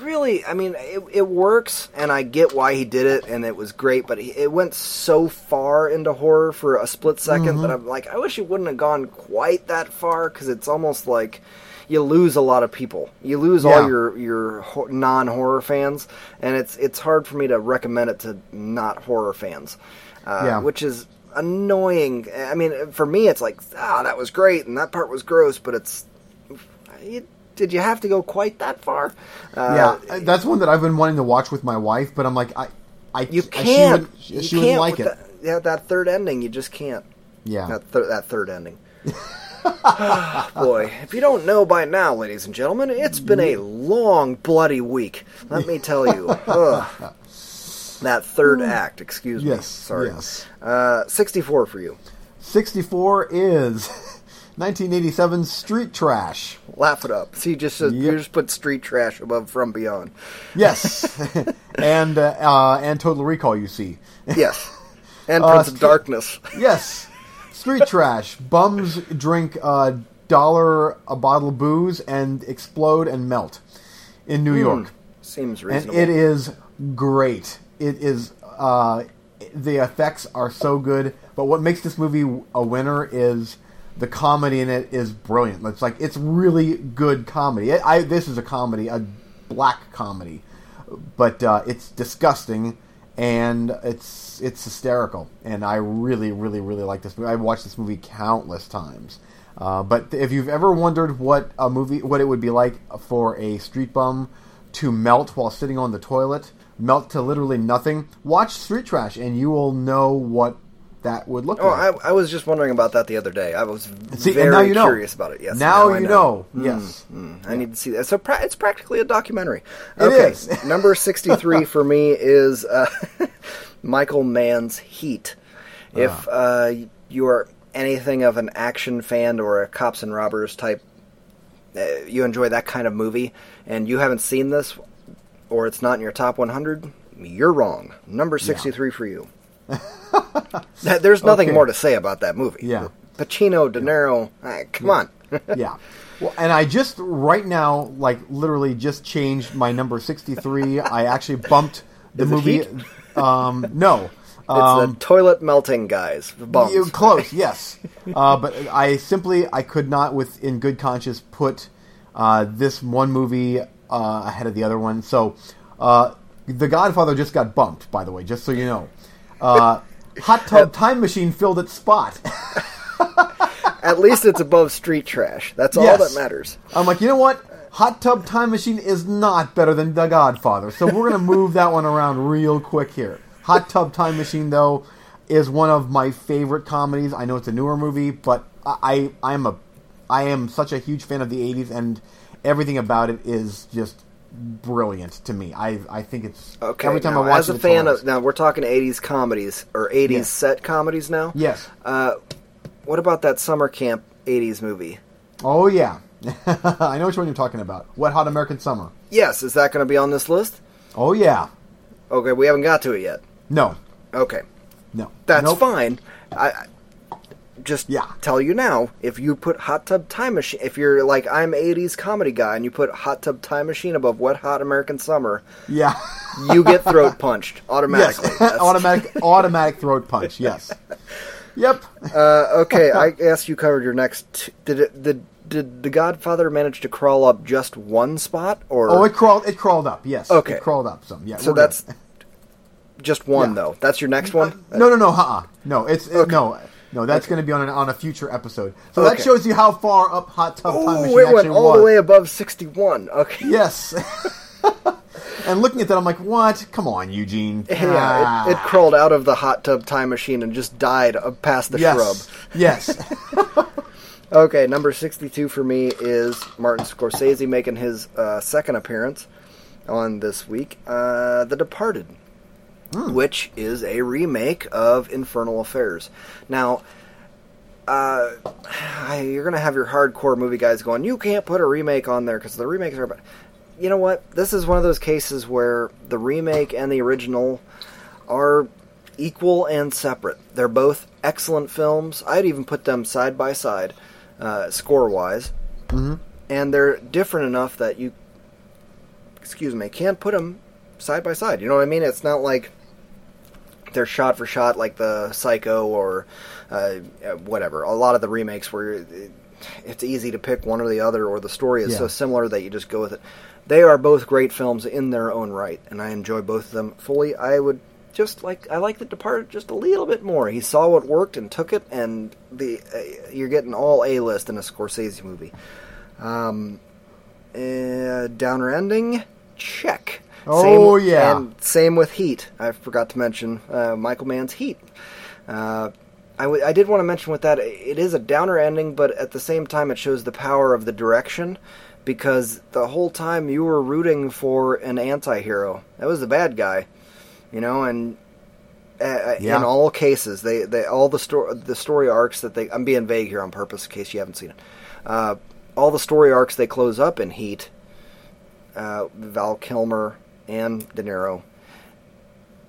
really, I mean, it, it works, and I get why he did it, and it was great, but he, it went so far into horror for a split 2nd Mm-hmm. that I'm like, I wish it wouldn't have gone quite that far because it's almost like you lose a lot of people. You lose Yeah. all your your non horror fans, and it's it's hard for me to recommend it to not horror fans. Uh, Yeah. which is annoying. I mean, for me, it's like, ah, that was great, and that part was gross, but it's. You, did you have to go quite that far? Uh, yeah, that's one that I've been wanting to watch with my wife, but I'm like, I, I, you she can't. wouldn't- She, wouldn't can't like it. That, yeah, that third ending, you just can't. yeah, That, thir- that third ending. Boy, if you don't know by now, ladies and gentlemen, it's been a long, bloody week. Let me tell you. Ugh. That third act, excuse me. Yes, Sorry. yes. Uh, 64 for you. 64 is 1987 Street Trash. Laugh it up. See, just uh, you just put street trash above from beyond. Yes, and uh, uh, and Total Recall. You see, Yes, and Uh, Prince of Darkness. yes, Street Trash. Bums drink a dollar a bottle of booze and explode and melt in New York. Seems and it is great. It is. Uh, the effects are so good, but what makes this movie a winner is the comedy in it is brilliant. It's like it's really good comedy. I, I this is a comedy, a black comedy, but uh, it's disgusting and it's it's hysterical. And I really, really, really like this movie. I've watched this movie countless times. Uh, but if you've ever wondered what a movie, what it would be like for a street bum to melt while sitting on the toilet, melt to literally nothing, watch Street Trash, and you will know what that would look Oh, like. I, I was just wondering about that the other day. I was See, very now you know. curious about it. Yes, Now I you know. Mm, Yes. mm, I need to see that. So pra- it's practically a documentary. It Okay, is. number sixty-three for me is uh, Michael Mann's Heat. If Ah. uh, you are anything of an action fan or a cops and robbers type, uh, you enjoy that kind of movie, and you haven't seen this, or it's not in your top 100, you're wrong. Number 63 for you. Th- There's nothing Okay. more to say about that movie. Yeah. Pacino, De Niro, ah, come on. yeah. Well, and I just right now, like literally, just changed my number sixty-three. I actually bumped the movie. Um, no, It's um, the toilet melting guys. You close, yes. Uh, but I simply I could not, with in good conscience, put uh, this one movie uh, ahead of the other one. So, uh, The Godfather just got bumped. By the way, just so you know, uh, Hot Tub Time Machine filled its spot. At least it's above street trash. That's all Yes. that matters. I'm like, you know what? Hot Tub Time Machine is not better than The Godfather, so we're gonna move that one around real quick here. Hot Tub Time Machine, though, is one of my favorite comedies. I know it's a newer movie, but I I am a I am such a huge fan of the '80s, and everything about it is just brilliant to me. I I think it's Okay. every time now, I watch as a fan of now, we're talking '80s comedies or '80s Yes. set comedies now. yes, Uh, what about that summer camp '80s movie? oh yeah, I know which one you're talking about. Wet Hot American Summer. Yes, is that going to be on this list? Oh yeah, Okay, we haven't got to it yet. no, Okay, no, that's Nope. fine. I, I just Yeah. tell you now, if you put Hot Tub Time Machine, if you're like I'm '80s comedy guy, and you put Hot Tub Time Machine above Wet Hot American Summer, Yeah. you get throat punched automatically. That's- automatic automatic throat punch. Yes. Yep. Uh, okay, I guess you covered your next. T- did it? Did, did the Godfather manage to crawl up just one spot, or Oh, it crawled. It crawled up. Yes. Okay. It crawled up some. Yeah. so that's good. just one Yeah. though? That's your next one. no, no, no. Uh-uh. No, it's it- Okay. no, no. That's going to be on an, on a future episode. So that shows you how far up Hot Tub Time Oh, Machine it went all was. the way above sixty-one. Okay. Yes. and looking at that, I'm like, what? Come on, Eugene. Yeah, Ah. it, it crawled out of the hot tub time machine and just died past the yes. shrub. Yes. Okay, number 62 for me is Martin Scorsese making his uh, second appearance on this week, uh, The Departed, which is a remake of Infernal Affairs. Now, uh, you're going to have your hardcore movie guys going, you can't put a remake on there because the remakes are. but You know what? This is one of those cases where the remake and the original are equal and separate. They're both excellent films. I'd even put them side by side, uh, score wise. Mm-hmm. And they're different enough that you, excuse me, can't put them side by side. You know what I mean? It's not like they're shot for shot like the Psycho or uh, uh, whatever. A lot of the remakes where it's easy to pick one or the other, or the story is Yeah. so similar that you just go with it. They are both great films in their own right, and I enjoy both of them fully. I would just like I like The Departed just a little bit more. He saw what worked and took it, and the uh, you're getting all A list in a Scorsese movie. Um, uh, downer ending, check. Oh, yeah. and same with Heat. I forgot to mention uh, Michael Mann's Heat. Uh, I, w- I did want to mention with that it is a downer ending, but at the same time it shows the power of the direction because the whole time you were rooting for an anti-hero. That was the bad guy, you know, and uh, Yeah. in all cases they, they all the story the story arcs that they I'm being vague here on purpose in case you haven't seen it. Uh, all the story arcs they close up in Heat. Uh, Val Kilmer and De Niro.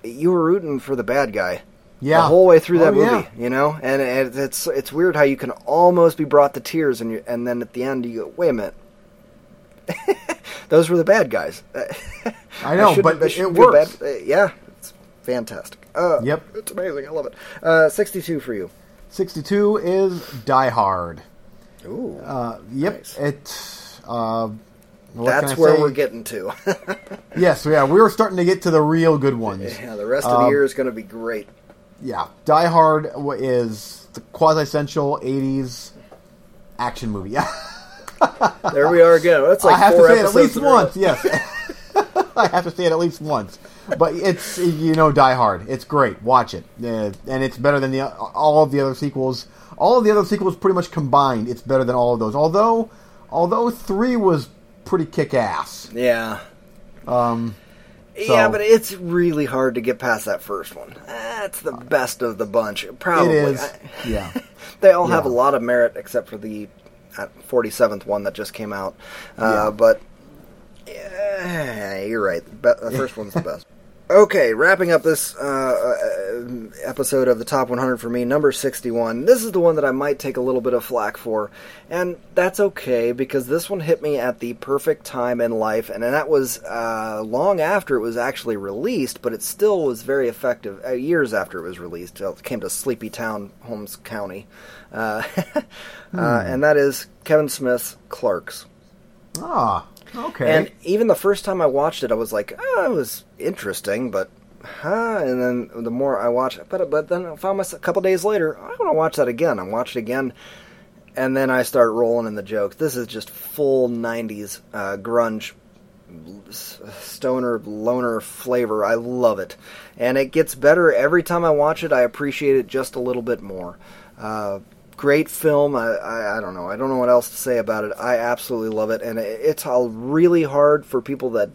You were rooting for the bad guy Yeah. the whole way through that Oh, movie, yeah. you know, and it, it's it's weird how you can almost be brought to tears, and you, and then at the end you go, wait a minute, those were the bad guys. I know, shouldn't- but that it works. bad. Uh, yeah, it's fantastic. Uh, Yep. it's amazing. I love it. Uh, Sixty-two for you. 62 is Die Hard. Ooh, Uh, yep. Nice. It. What that's where say? we're getting to. Yes, yeah, we were starting to get to the real good ones. yeah, the rest of the Um, year is going to be great. Yeah, Die Hard is the quasi-essential '80s action movie. Yeah, There we are again. That's like I have four to say it at least in a row. once. Yes, I have to say it at least once. But it's you know Die Hard. It's great. Watch it, uh, and it's better than the all of the other sequels. All of the other sequels pretty much combined. It's better than all of those. Although, although three was pretty kick-ass. Yeah. Um, Yeah, but it's really hard to get past that first one. That's the best of the bunch. Probably. it is. I- Yeah. they all have a lot of merit except for the uh, 47th one that just came out. Uh, Yeah. But yeah, you're right. The first one's the best. Okay, wrapping up this uh, uh, episode of the top 100 for me, number 61. This is the one that I might take a little bit of flack for, and that's okay because this one hit me at the perfect time in life, and that was uh, long after it was actually released, but it still was very effective. Uh, years after it was released, it came to Sleepy Town, Holmes County, uh, uh, and that is Kevin Smith's Clerks. Ah. Okay. And even the first time I watched it, I was like, oh, it was interesting, but huh? And then the more I watched but, but then I found myself a couple days later, I want to watch that again. I watched it again, and then I start rolling in the jokes. This is just full 90s uh, grunge, stoner, loner flavor. I love it. And it gets better every time I watch it. I appreciate it just a little bit more. Uh, great film. I, I, I don't know. I don't know what else to say about it. I absolutely love it, and it, it's all really hard for people that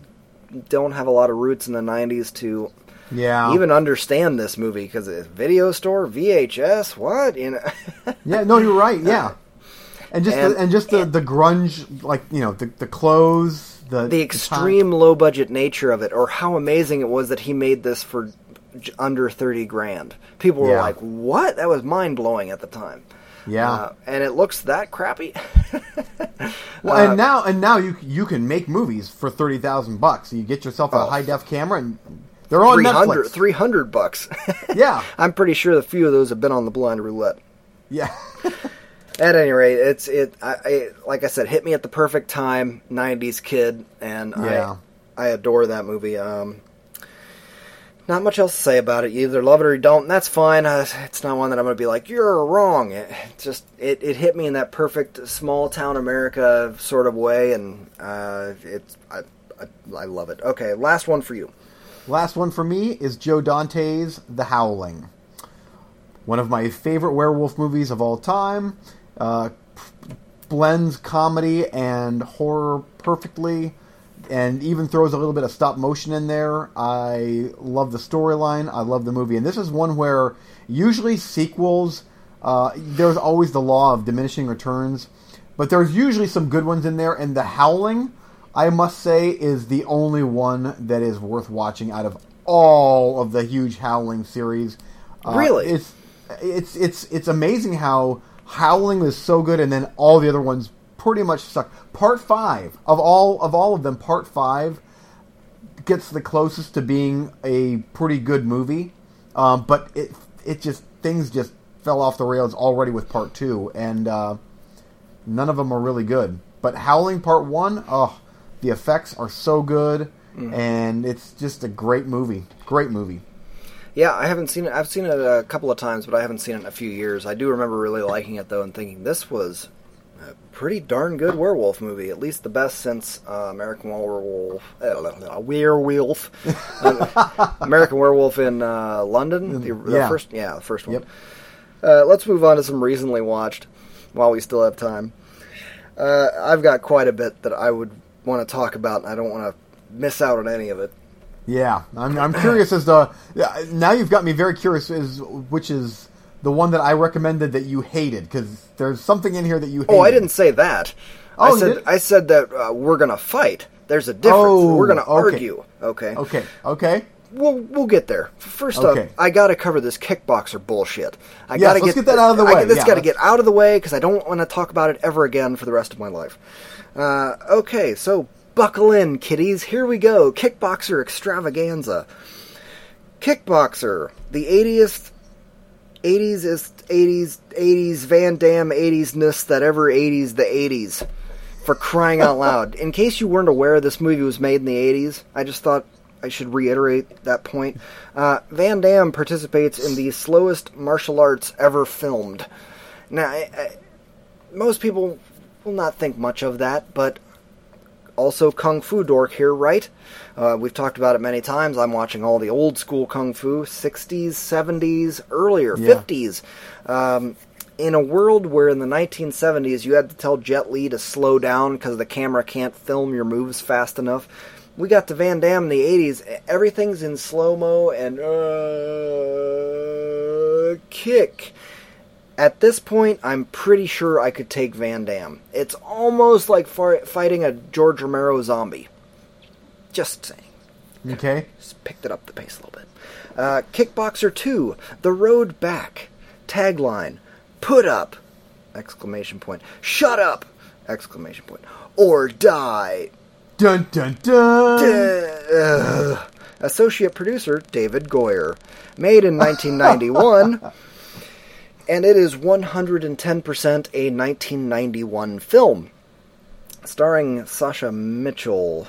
don't have a lot of roots in the '90s to yeah. even understand this movie because it's video store, VHS, what you know. Yeah, no, you're right. Yeah, and just And- the, and just the, the grunge, like you know, the the clothes, the the extreme low budget nature of it, or how amazing it was that he made this for under thirty grand. People were Yeah. like, "What?" That was mind blowing at the time. Yeah. Uh, and it looks that crappy. Well, Uh, and now and now you you can make movies for thirty thousand bucks. You get yourself a Oh. high def camera, and they're on 300, Netflix. 300 bucks. Yeah, I'm pretty sure a few of those have been on the blind roulette. yeah, At any rate, it's it. I, I like I said, hit me at the perfect time. '90s kid, and Yeah. I I adore that movie. Um, not much else to say about it. You either love it or you don't. And that's fine. Uh, it's not one that I'm going to be like you're wrong. It just it, it hit me in that perfect small town America sort of way, and uh, it's I, I I love it. Okay, last one for you. Last one for me is Joe Dante's The Howling. One of my favorite werewolf movies of all time. Uh, blends comedy and horror perfectly, and even throws a little bit of stop motion in there. I love the storyline. I love the movie, and this is one where usually sequels, uh, there's always the law of diminishing returns, but there's usually some good ones in there. And The Howling, I must say, is the only one that is worth watching out of all of the huge Howling series. Uh, Really? it's it's it's it's amazing how Howling is so good, and then all the other ones pretty much suck. Part five of all of all of them, part five gets the closest to being a pretty good movie, um, but it it just things just fell off the rails already with part two, and uh, none of them are really good. But Howling Part One, oh, the effects are so good, and it's just a great movie. Great movie. Yeah, I haven't seen it. I've seen it a couple of times, but I haven't seen it in a few years. I do remember really liking it though, and thinking this was a pretty darn good werewolf movie. At least the best since uh, American Werewolf. Uh, werewolf. Uh, American Werewolf in uh, London. The, the Yeah. first, yeah, the first one. Yep. Uh, let's move on to some recently watched, while we still have time. Uh, I've got quite a bit that I would want to talk about, and I don't want to miss out on any of it. Yeah, I'm, I'm curious as to yeah, now you've got me very curious as which is the one that I recommended that you hated because there's something in here that you. hated. Oh, I didn't say that. Oh, I said? I said that uh, we're gonna fight. There's a difference. Oh, we're gonna okay. argue. Okay. Okay, okay. We'll we'll get there. First Okay. up, I gotta cover this kickboxer bullshit. I Yes, gotta let's get that out of the I- way. This Yeah, gotta let's- get out of the way because I don't want to talk about it ever again for the rest of my life. Uh, okay, so buckle in, kiddies. Here we go. Kickboxer extravaganza. Kickboxer, the 80th 80s is 80s 80s Van Damme 80s ness that ever 80s the 80s for crying out loud. In case you weren't aware this movie was made in the 80s, I just thought I should reiterate that point. Uh, Van Damme participates in the slowest martial arts ever filmed. Now, I, I, most people will not think much of that, but also kung fu dork here, right? Uh, we've talked about it many times. I'm watching all the old school kung fu, 60s, 70s, earlier, Yeah. 50s. Um, in a world where in the 1970s you had to tell Jet Li to slow down because the camera can't film your moves fast enough, we got to Van Damme in the 80s. Everything's in slow mo and uh, kick. At this point, I'm pretty sure I could take Van Damme. It's almost like fighting a George Romero zombie. Just saying. Okay. Just picked it up the pace a little bit. Uh, Kickboxer 2, The Road Back. Tagline, put up! Exclamation point. Shut up! Exclamation point. Or die! Dun dun dun. Ugh. Associate producer David Goyer. Made in 1991, and it is 110% a 1991 film. Starring Sasha Mitchell.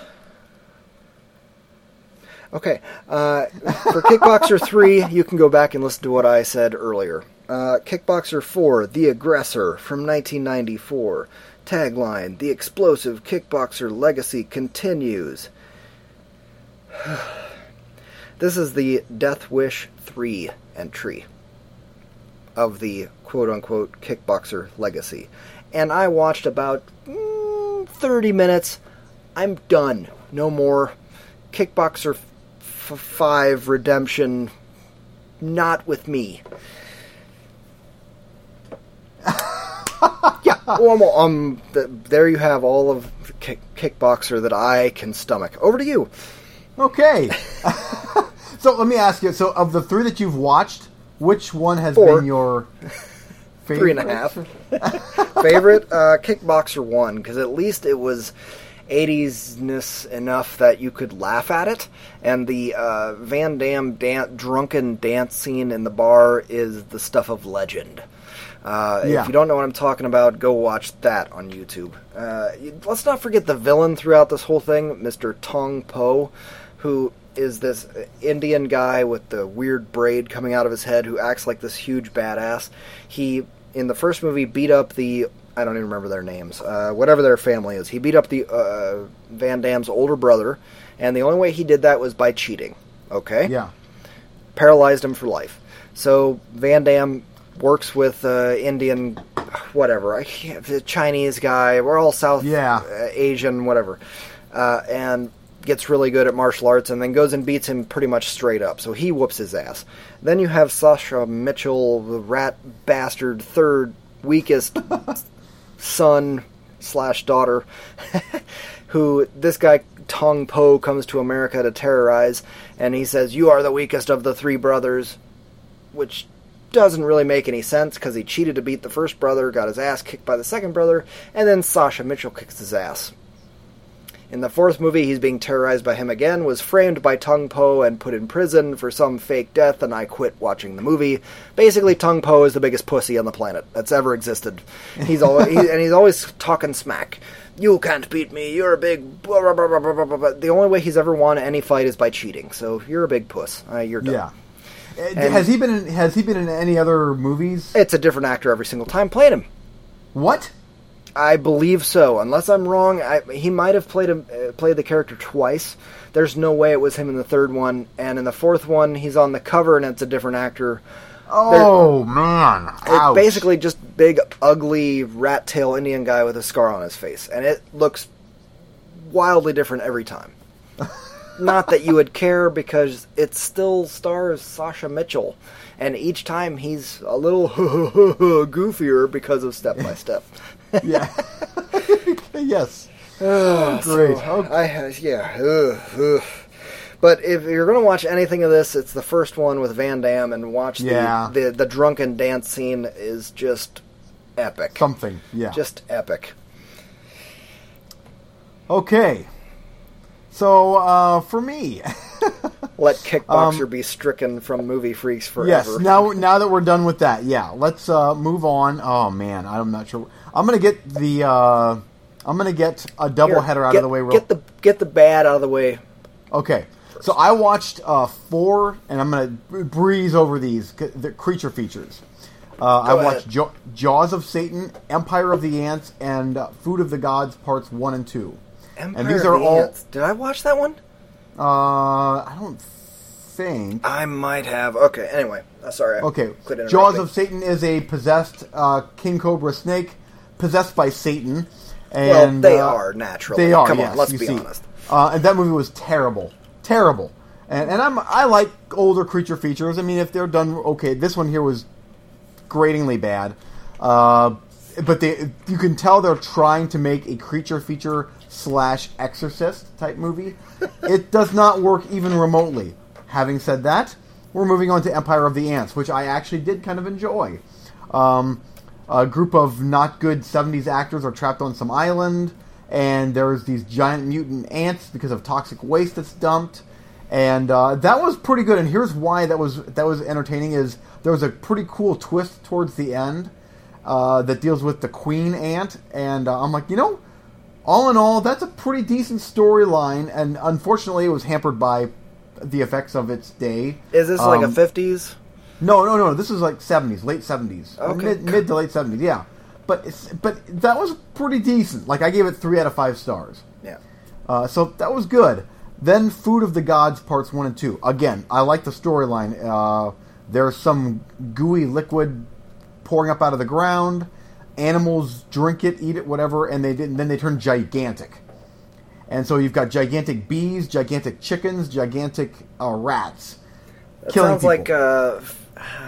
Okay, uh, for Kickboxer 3, you can go back and listen to what I said earlier. Uh, Kickboxer 4, The Aggressor, from 1994. Tagline The explosive Kickboxer legacy continues. This is the Death Wish 3 entry of the quote unquote Kickboxer legacy. And I watched about mm, 30 minutes. I'm done. No more. Kickboxer f- f- 5 Redemption. Not with me. yeah, um, th- there you have all of the kick- Kickboxer that I can stomach. Over to you. Okay. so let me ask you. So of the three that you've watched, which one has Four. been your three and a half. favorite uh, Kickboxer one because at least it was 80s-ness enough that you could laugh at it, and the uh, Van Damme dan- drunken dance scene in the bar is the stuff of legend. Uh, Yeah. If you don't know what I'm talking about, go watch that on YouTube. Uh, let's not forget the villain throughout this whole thing, Mr. Tong Po, who is this Indian guy with the weird braid coming out of his head who acts like this huge badass. He, in the first movie, beat up the. I don't even remember their names. Uh, whatever their family is. He beat up the uh, Van Damme's older brother, and the only way he did that was by cheating. Okay? Yeah. paralyzed him for life. So Van Damme works with uh, Indian, whatever, I can't, the Chinese guy. We're all South Yeah. uh, Asian, whatever, uh, and gets really good at martial arts, and then goes and beats him pretty much straight up. So he whoops his ass. Then you have Sasha Mitchell, the rat bastard, third weakest son slash daughter, who this guy Tong Po comes to America to terrorize, and he says, "You are the weakest of the three brothers," which doesn't really make any sense because he cheated to beat the first brother, got his ass kicked by the second brother, and then Sasha Mitchell kicks his ass. In the fourth movie, he's being terrorized by him again, was framed by Tong Po and put in prison for some fake death, and I quit watching the movie. Basically, Tong Po is the biggest pussy on the planet that's ever existed. He's always, he, and he's always talking smack. You can't beat me. You're a big. Blah, blah, blah. The only way he's ever won any fight is by cheating. So you're a big puss. Uh, you're done. Yeah. Uh, has he been in, has he been in any other movies? It's a different actor every single time playing him. What? I believe so. Unless I'm wrong, I, he might have played him, uh, played the character twice. There's no way it was him in the third one, and in the fourth one, he's on the cover and it's a different actor. Oh man! It's Ouch. basically just big, ugly rat tail Indian guy with a scar on his face, and it looks wildly different every time. Not that you would care because it still stars Sasha Mitchell, and each time he's a little goofier because of Step by Step. yeah. yes. Ugh, Great. so Okay. I yeah. Ugh, ugh. But if you're going to watch anything of this, it's the first one with Van Damme, and watch the, Yeah. the the drunken dance scene is just epic. Something. Yeah. Just epic. okay. So uh, for me, Let Kickboxer Um, be stricken from movie freaks forever. yes. Now now that we're done with that, yeah. Let's uh, move on. Oh man, I'm not sure. I'm gonna get the. Uh, I'm gonna get a double header out get, of the way. Real Get the get the bad out of the way. Okay, so I watched uh, four, and I'm going to breeze over these the creature features. Uh, I watched jo- Jaws of Satan, Empire of the Ants, and uh, Food of the Gods Parts One and Two. Empire and these of are the all. Ants. Did I watch that one? Uh, I don't think. I might have. Okay. Anyway, uh, sorry. Okay, Jaws of Satan is a possessed uh, king cobra snake, possessed by Satan. Well, And, they uh, are naturally. They are. Come yes, on, let's be see. honest. Uh, and that movie was terrible, terrible. And and I'm I like older creature features. I mean, if they're done okay, this one here was gratingly bad. Uh, but they you can tell they're trying to make a creature feature slash Exorcist type movie. it does not work even remotely. Having said that, we're moving on to Empire of the Ants, which I actually did kind of enjoy. Um, a group of not good 70s actors are trapped on some island, and there's these giant mutant ants because of toxic waste that's dumped. And uh, that was pretty good. And here's why that was that was entertaining: is there was a pretty cool twist towards the end uh, that deals with the queen ant, and uh, I'm like, you know, all in all, that's a pretty decent storyline. And unfortunately, it was hampered by the effects of its day. Is this like a Um, fifties? No, no, no. This is like seventies, late seventies, Okay. mid, mid to late seventies. Yeah, but it's, but that was pretty decent. Like I gave it three out of five stars. Yeah. Uh, so that was good. Then Food of the Gods parts one and two. Again, I like the storyline. Uh, there's some gooey liquid pouring up out of the ground. Animals drink it, eat it, whatever, and they didn't. then they turn gigantic. And so you've got gigantic bees, gigantic chickens, gigantic uh, rats. That sounds like people. uh, f-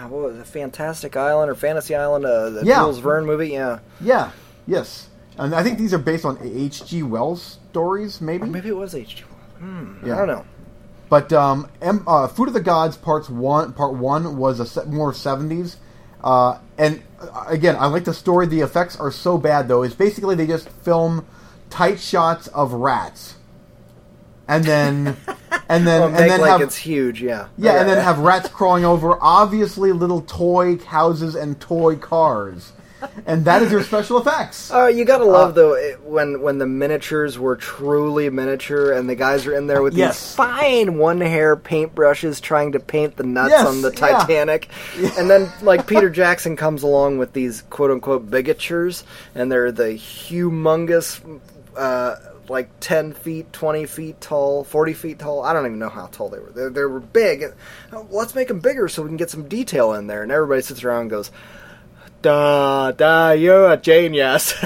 what was it, Fantastic Island or Fantasy Island? Uh, the Yeah. Jules Verne movie. Yeah. Yeah, yes. And I think these are based on H.G. Wells stories, maybe. Or maybe it was H. Hmm. Yeah. I don't know. But um, em, uh, Food of the Gods parts one, part one was a se- more seventies. Uh, and uh, again, I like the story. The effects are so bad though. It's basically they just film tight shots of rats, and then and then Well, and then like have it's huge, yeah. yeah, and then have rats crawling over obviously little toy houses and toy cars, and that is your special effects. Uh, you gotta love though it, when when the miniatures were truly miniature and the guys are in there with Yes. these fine one hair paintbrushes trying to paint the nuts Yes, on the yeah. Titanic, and then like Peter Jackson comes along with these quote unquote bigatures, and they're the humongous. Uh, like 10 feet, 20 feet tall, 40 feet tall. I don't even know how tall they were. They, they were big. Let's make them bigger so we can get some detail in there. And everybody sits around and goes, Duh, duh, you're a genius.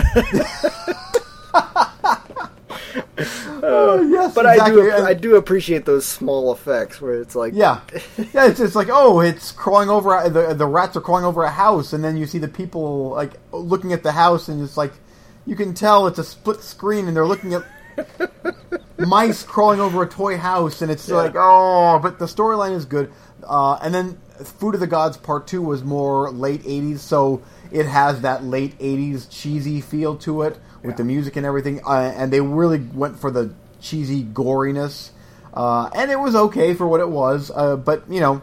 Oh, uh, yes, but I do. I do appreciate those small effects where it's like, Yeah, yeah. It's, it's like oh, it's crawling over. The the rats are crawling over a house, and then you see the people like looking at the house, and it's like you can tell it's a split screen, and they're looking at mice crawling over a toy house, and it's like oh, but the storyline is good. Uh, and then Food of the Gods Part Two was more late '80s, so it has that late '80s cheesy feel to it with the music and everything, uh, and they really went for the cheesy goriness. Uh, and it was okay for what it was, uh, but you know,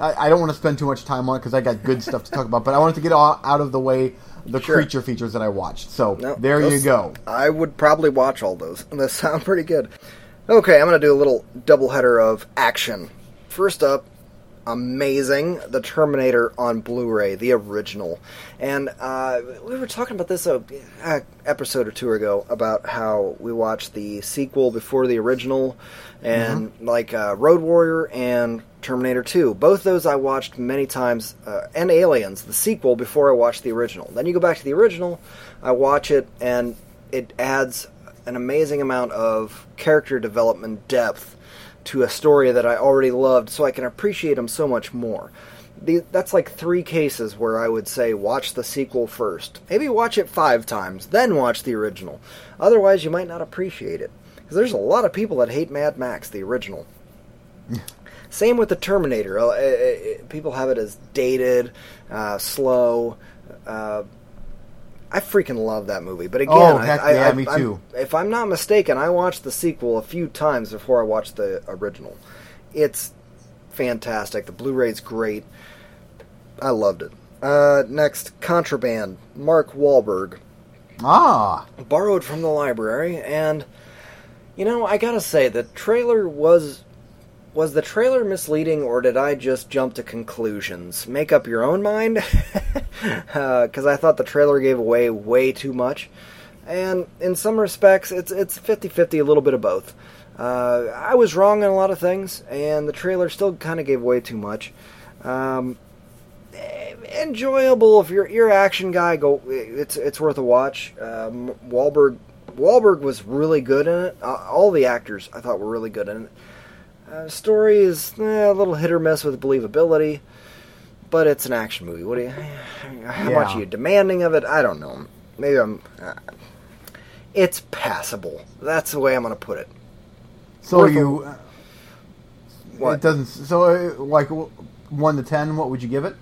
I, I don't want to spend too much time on it because I got good stuff to talk about. But I wanted to get all, out of the way the Sure. creature features that I watched. So No, there you go. I would probably watch all those. Those sound pretty good. Okay, I'm going to do a little double header of action. First up, amazing The Terminator on Blu ray, the original. And uh, we were talking about this a, a episode or two ago about how we watched the sequel before the original, and like uh, Road Warrior and Terminator 2. Both those I watched many times, uh, and Aliens, the sequel, before I watched the original. Then you go back to the original, I watch it, and it adds an amazing amount of character development depth to a story that I already loved, so I can appreciate them so much more. The, that's like three cases where I would say watch the sequel first. Maybe watch it five times, then watch the original. Otherwise, you might not appreciate it. Because there's a lot of people that hate Mad Max, the original. Same with the Terminator. Uh, uh, uh, people have it as dated, uh, slow. Uh, I freaking love that movie. But again, Oh, heck I, yeah, I- me I'm- too. if I'm not mistaken, I watched the sequel a few times before I watched the original. It's fantastic. The Blu-ray's great. I loved it. Uh, next, Contraband. Mark Wahlberg Ah, borrowed from the library, and you know, I gotta say, the trailer was was the trailer misleading, or did I just jump to conclusions? Make up your own mind, because I thought the trailer gave away way too much, and in some respects, it's it's 50-50, a little bit of both. Uh, I was wrong on a lot of things, and the trailer still kind of gave away too much. Um, enjoyable if you're you're action guy. Go, it's it's worth a watch. Um, Wahlberg Wahlberg was really good in it. Uh, all the actors I thought were really good in it. Uh, story is eh, a little hit or miss with believability, but it's an action movie. What do you? How much Yeah. are you demanding of it? I don't know. Maybe I'm. Uh, it's passable. That's the way I'm going to put it. so Worth you. uh, What? It doesn't. So uh, like one to ten, what would you give it?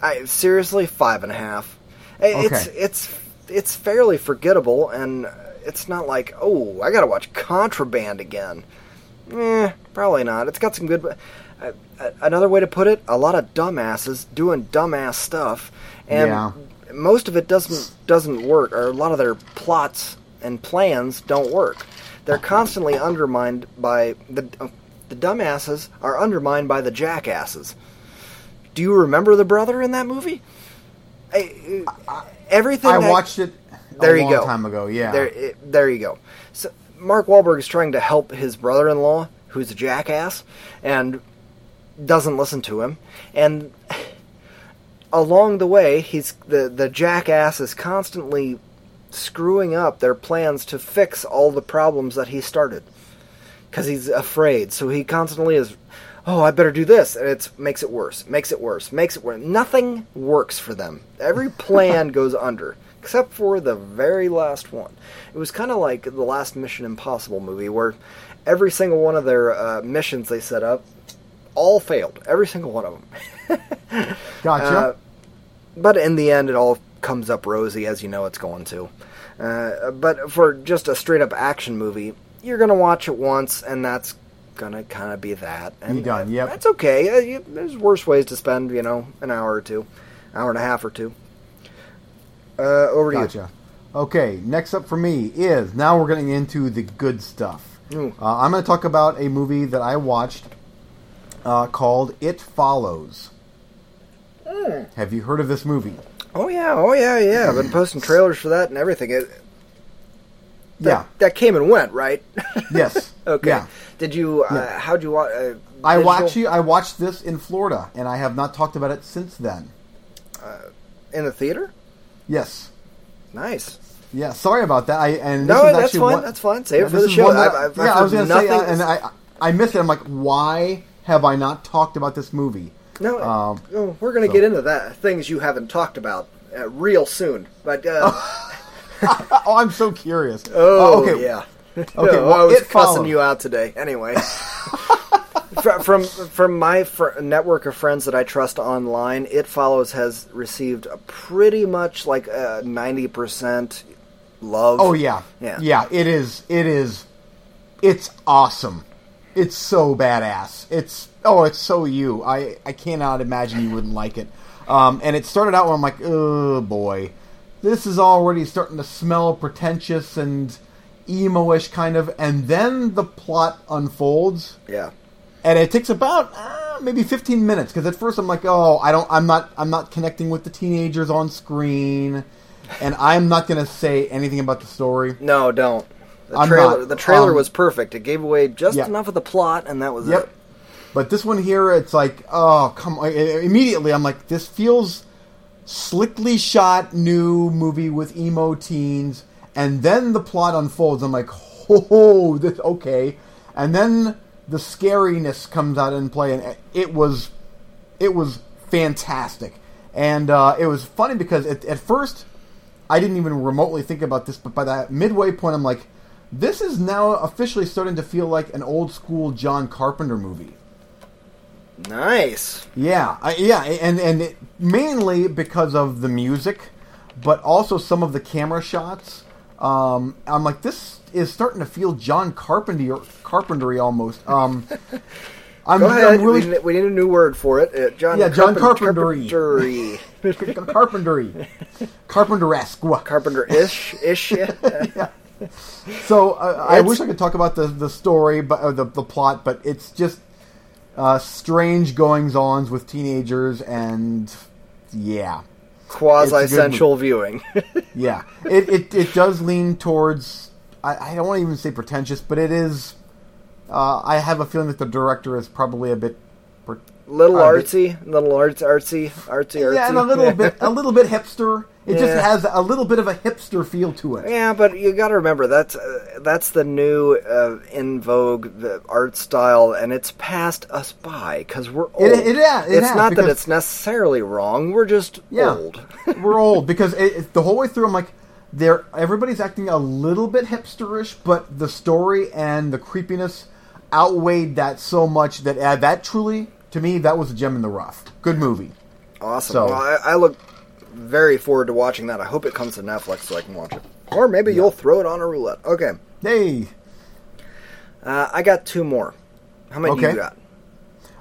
I seriously five and a half. It's Okay. it's it's fairly forgettable, and it's not like oh I gotta watch Contraband again. Eh, probably not. It's got some good. Uh, uh, another way to put it: a lot of dumbasses doing dumbass stuff, and Yeah. most of it doesn't doesn't work, or a lot of their plots and plans don't work. They're constantly undermined by the uh, the dumbasses are undermined by the jackasses. Do you remember the brother in that movie? I, everything I that- watched it a There you long go. time ago. Yeah. There, it- there you go. So Mark Wahlberg is trying to help his brother-in-law, who's a jackass, and doesn't listen to him. And along the way, he's the the jackass is constantly screwing up their plans to fix all the problems that he started because he's afraid. So he constantly is, oh, I better do this, and it makes it worse, makes it worse, makes it worse. Nothing works for them. Every plan goes under, except for the very last one. It was kind of like the last Mission Impossible movie, where every single one of their uh, missions they set up all failed. Every single one of them. Gotcha. Uh, but in the end, it all comes up rosy, as you know it's going to. Uh, but for just a straight up action movie, you're gonna watch it once, and that's gonna kind of be that. And Be done, yep. That's okay. Uh, there's worse ways to spend, you know, an hour or two, hour and a half or two. Uh, over to you. Gotcha. Okay, next up for me is now we're getting into the good stuff. Mm. Uh, I'm going to talk about a movie that I watched uh, called It Follows. Mm. Have you heard of this movie? Oh yeah, oh yeah, yeah. I've been posting trailers for that and everything. It, that, Yeah. that came and went, right? Yes. okay. Yeah. Did you? Uh, Yeah. How'd you watch? Uh, I watched you. I watched this in Florida, and I have not talked about it since then. in the theater. Yes. Nice. Yeah. Sorry about that. I and this No, was that's fine. one- That's fine. Save it for the show. that- I've, I've, yeah, I've was gonna say, uh, and I I missed it. I'm like, why have I not talked about this movie? no, um, oh, we're going to so- get into that things you haven't talked about uh, real soon. But uh, oh, I'm so curious. oh, okay. yeah. Okay, No, well, I was cussing Follows. you out today. Anyway, from from, from my fr- network of friends that I trust online, It Follows has received a pretty much like uh, ninety percent love. Oh yeah, Yeah. yeah. It is. It is. It's awesome. It's so badass. It's oh, it's so you. I I cannot imagine you wouldn't like it. Um, and it started out when I'm like, oh boy, this is already starting to smell pretentious and emo-ish kind of. And then the plot unfolds, yeah. And it takes about uh, maybe 15 minutes because at first I'm like, oh, I don't, I'm not, I'm not connecting with the teenagers on screen, and I'm not gonna say anything about the story. No, don't. The I'm trailer, not. the trailer Um, was perfect. It gave away just Yeah. enough of the plot, and that was Yep. it. But this one here, it's like, oh, come on. Immediately, I'm like, this feels slickly shot new movie with emo teens. And then the plot unfolds. I'm like, oh, this, okay. And then the scariness comes out in play, and it was, it was fantastic. And uh, it was funny because at, at first, I didn't even remotely think about this, but by that midway point, I'm like, this is now officially starting to feel like an old school John Carpenter movie. Nice. Yeah, I, yeah, and and it, mainly because of the music, but also some of the camera shots. Um, I'm like, this is starting to feel John Carpenter Carpentery almost. Um, I'm, Go ahead. I'm really we, need, we need a new word for it. Uh, John. Yeah, John Carpen- Carpentery. Carpentery. Carpentery, Carpenter-esque. Carpenter-ish, ish. Yeah. So uh, I wish I could talk about the the story, but uh, the the plot, but it's just uh, strange goings ons with teenagers, and yeah, Quasi-sensual viewing. yeah, it, it it does lean towards. I, I don't want to even say pretentious, but it is. Uh, I have a feeling that the director is probably a bit. per- little a bit- artsy, little arts, artsy, artsy, artsy. yeah, and a little bit, a little bit hipster. It just has a little bit of a hipster feel to it. Yeah, but you got to remember that's uh, that's the new uh, in vogue the art style, and it's passed us by because we're old. It- it- yeah, it it's has, not that it's necessarily wrong. We're just Yeah. old. We're old because it- the whole way through, I'm like, they're everybody's acting a little bit hipsterish, but the story and the creepiness outweighed that so much that uh, that truly, to me, that was a gem in the rough. Good movie. Awesome. So- well, I, I look very forward to watching that. I hope it comes to Netflix so I can watch it, or maybe you'll throw it on a roulette. Okay, Hey, uh, I got two more. How many do Okay. you got?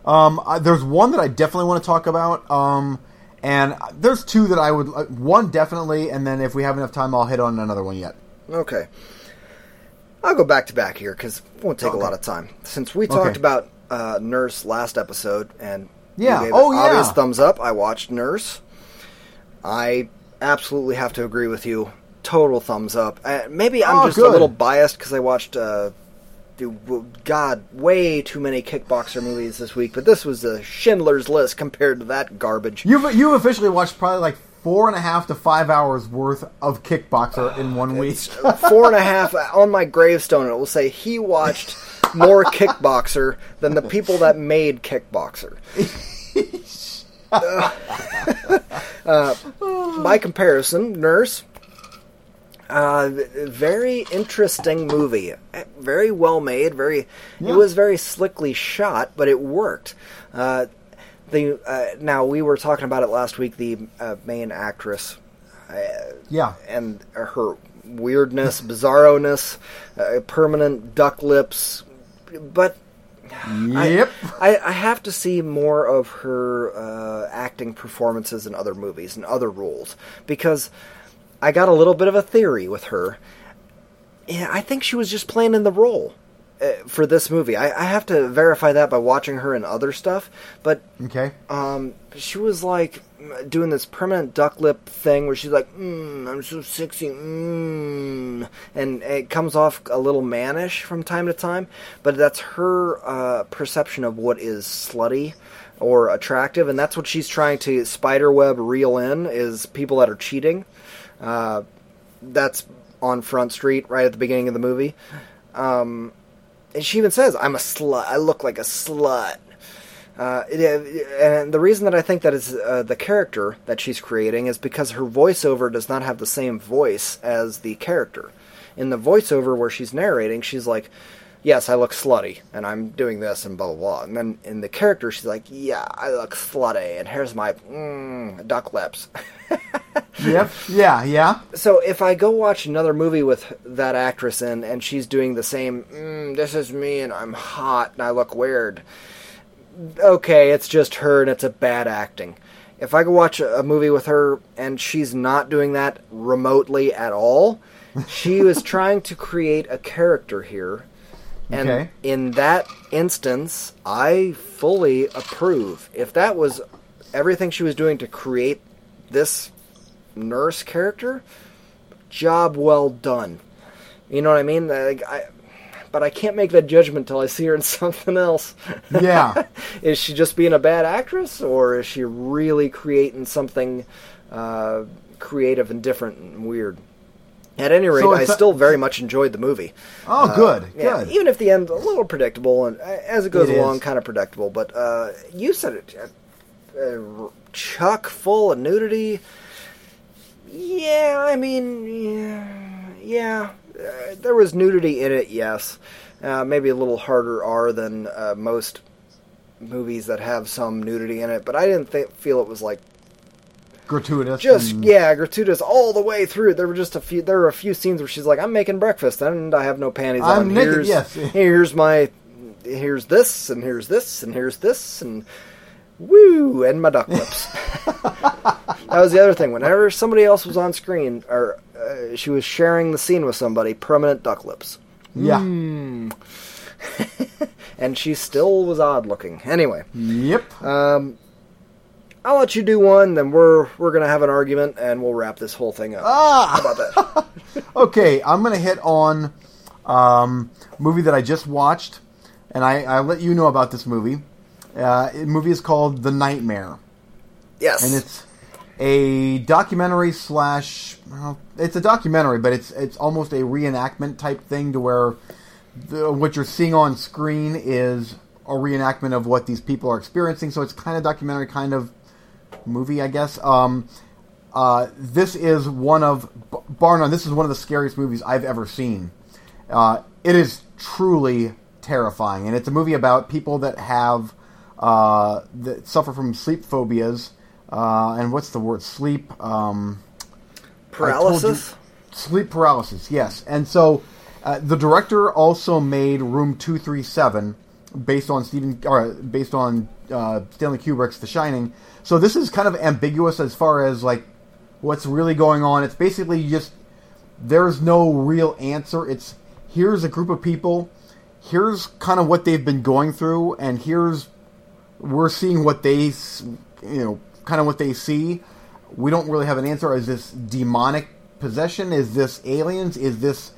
um, uh, there's one that I definitely want to talk about. Um, and there's two that I would one definitely, and then if we have enough time, I'll hit on another one yet. Okay. I'll go back to back here because it won't take Okay. a lot of time. Since we talked Okay. about uh, Nurse last episode, and you Yeah. gave Oh, it yeah. obvious thumbs up. I watched Nurse. I absolutely have to agree with you. Total thumbs up. Uh, maybe I'm Oh, just a little biased because I watched, uh, God, way too many kickboxer movies this week. But this was a Schindler's List compared to that garbage. You've you officially watched probably like four and a half to five hours worth of Kickboxer in one week. four and a half on my gravestone. It will say he watched more Kickboxer than the people that made Kickboxer. uh, by comparison, Nurse. Uh, very interesting movie. Very well made. Very. Yeah. It was very slickly shot, but it worked. Uh, the uh, now we were talking about it last week. The uh, main actress uh, Yeah. and her weirdness, bizarroness, uh, permanent duck lips, but I- Yep. I, I have to see more of her uh, acting performances in other movies and other roles because I got a little bit of a theory with her. Yeah, I think she was just playing in the role uh, for this movie. I, I have to verify that by watching her in other stuff, but okay. um, she was like doing this permanent duck lip thing where she's like, mm, "I'm so sexy," mm, and it comes off a little mannish from time to time. But that's her uh, perception of what is slutty or attractive, and that's what she's trying to spiderweb reel in is people that are cheating. Uh, that's on Front Street right at the beginning of the movie. Um, and she even says, "I'm a slut. I look like a slut." Uh, and the reason that I think that is uh, the character that she's creating is because her voiceover does not have the same voice as the character. In the voiceover where she's narrating, she's like, "Yes, I look slutty, and I'm doing this, and blah blah blah." And then in the character, she's like, "Yeah, I look slutty, and here's my mm, duck lips." Yep. Yeah. Yeah. so if I go watch another movie with that actress in, and she's doing the same, mm, "This is me, and I'm hot, and I look weird," okay, it's just her and it's a bad acting. If I go watch a, movie with her and she's not doing that remotely at all, she was trying to create a character here. And Okay. in that instance, I fully approve. If that was everything she was doing to create this nurse character, job well done. You know what I mean? Like, I, but I can't make that judgment until I see her in something else. Yeah. is she just being a bad actress, or is she really creating something uh, creative and different and weird? At any rate, So I still very much enjoyed the movie. Oh, good. Uh, Yeah, Good. even if the end's a little predictable and uh, as it goes It along, is. kind of predictable. But uh, you said it, uh, uh, chuck full of nudity. Yeah, I mean, yeah, yeah. Uh, there was nudity in it, yes. Uh, maybe a little harder R than uh, most movies that have some nudity in it, but I didn't th- feel it was like Gratuitous. just and- yeah gratuitous all the way through. There were just a few. There were a few scenes where she's like, "I'm making breakfast and I have no panties I'm on. naked, here's, yes. here's my, here's this and here's this and here's this and woo and my duck lips." that was the other thing. Whenever somebody else was on screen or uh, she was sharing the scene with somebody, permanent duck lips, Yeah. Hmm. and she still was odd looking. Anyway. Yep. Um, I'll let you do one, then we're we're gonna have an argument, and we'll wrap this whole thing up. Ah! How about that? Okay, I'm gonna hit on um, movie that I just watched, and I, I let you know about this movie. Uh, the movie is called The Nightmare, yes, and it's a documentary slash. Well, it's a documentary, but it's it's almost a reenactment type thing to where the, what you're seeing on screen is a reenactment of what these people are experiencing. So it's kind of documentary, kind of movie, I guess. Um, uh, this is one of b- bar none. This is one of the scariest movies I've ever seen. Uh, it is truly terrifying, and it's a movie about people that have uh, that suffer from sleep phobias. Uh, and what's the word? Sleep. Um, paralysis. sleep paralysis, yes. And so uh, the director also made Room 237 based on Stephen or based on uh, Stanley Kubrick's The Shining. So this is kind of ambiguous as far as like what's really going on. It's basically just there's no real answer. It's here's a group of people, here's kind of what they've been going through and here's we're seeing what they you know kind of what they see. We don't really have an answer. Is this demonic possession? Is this aliens? Is this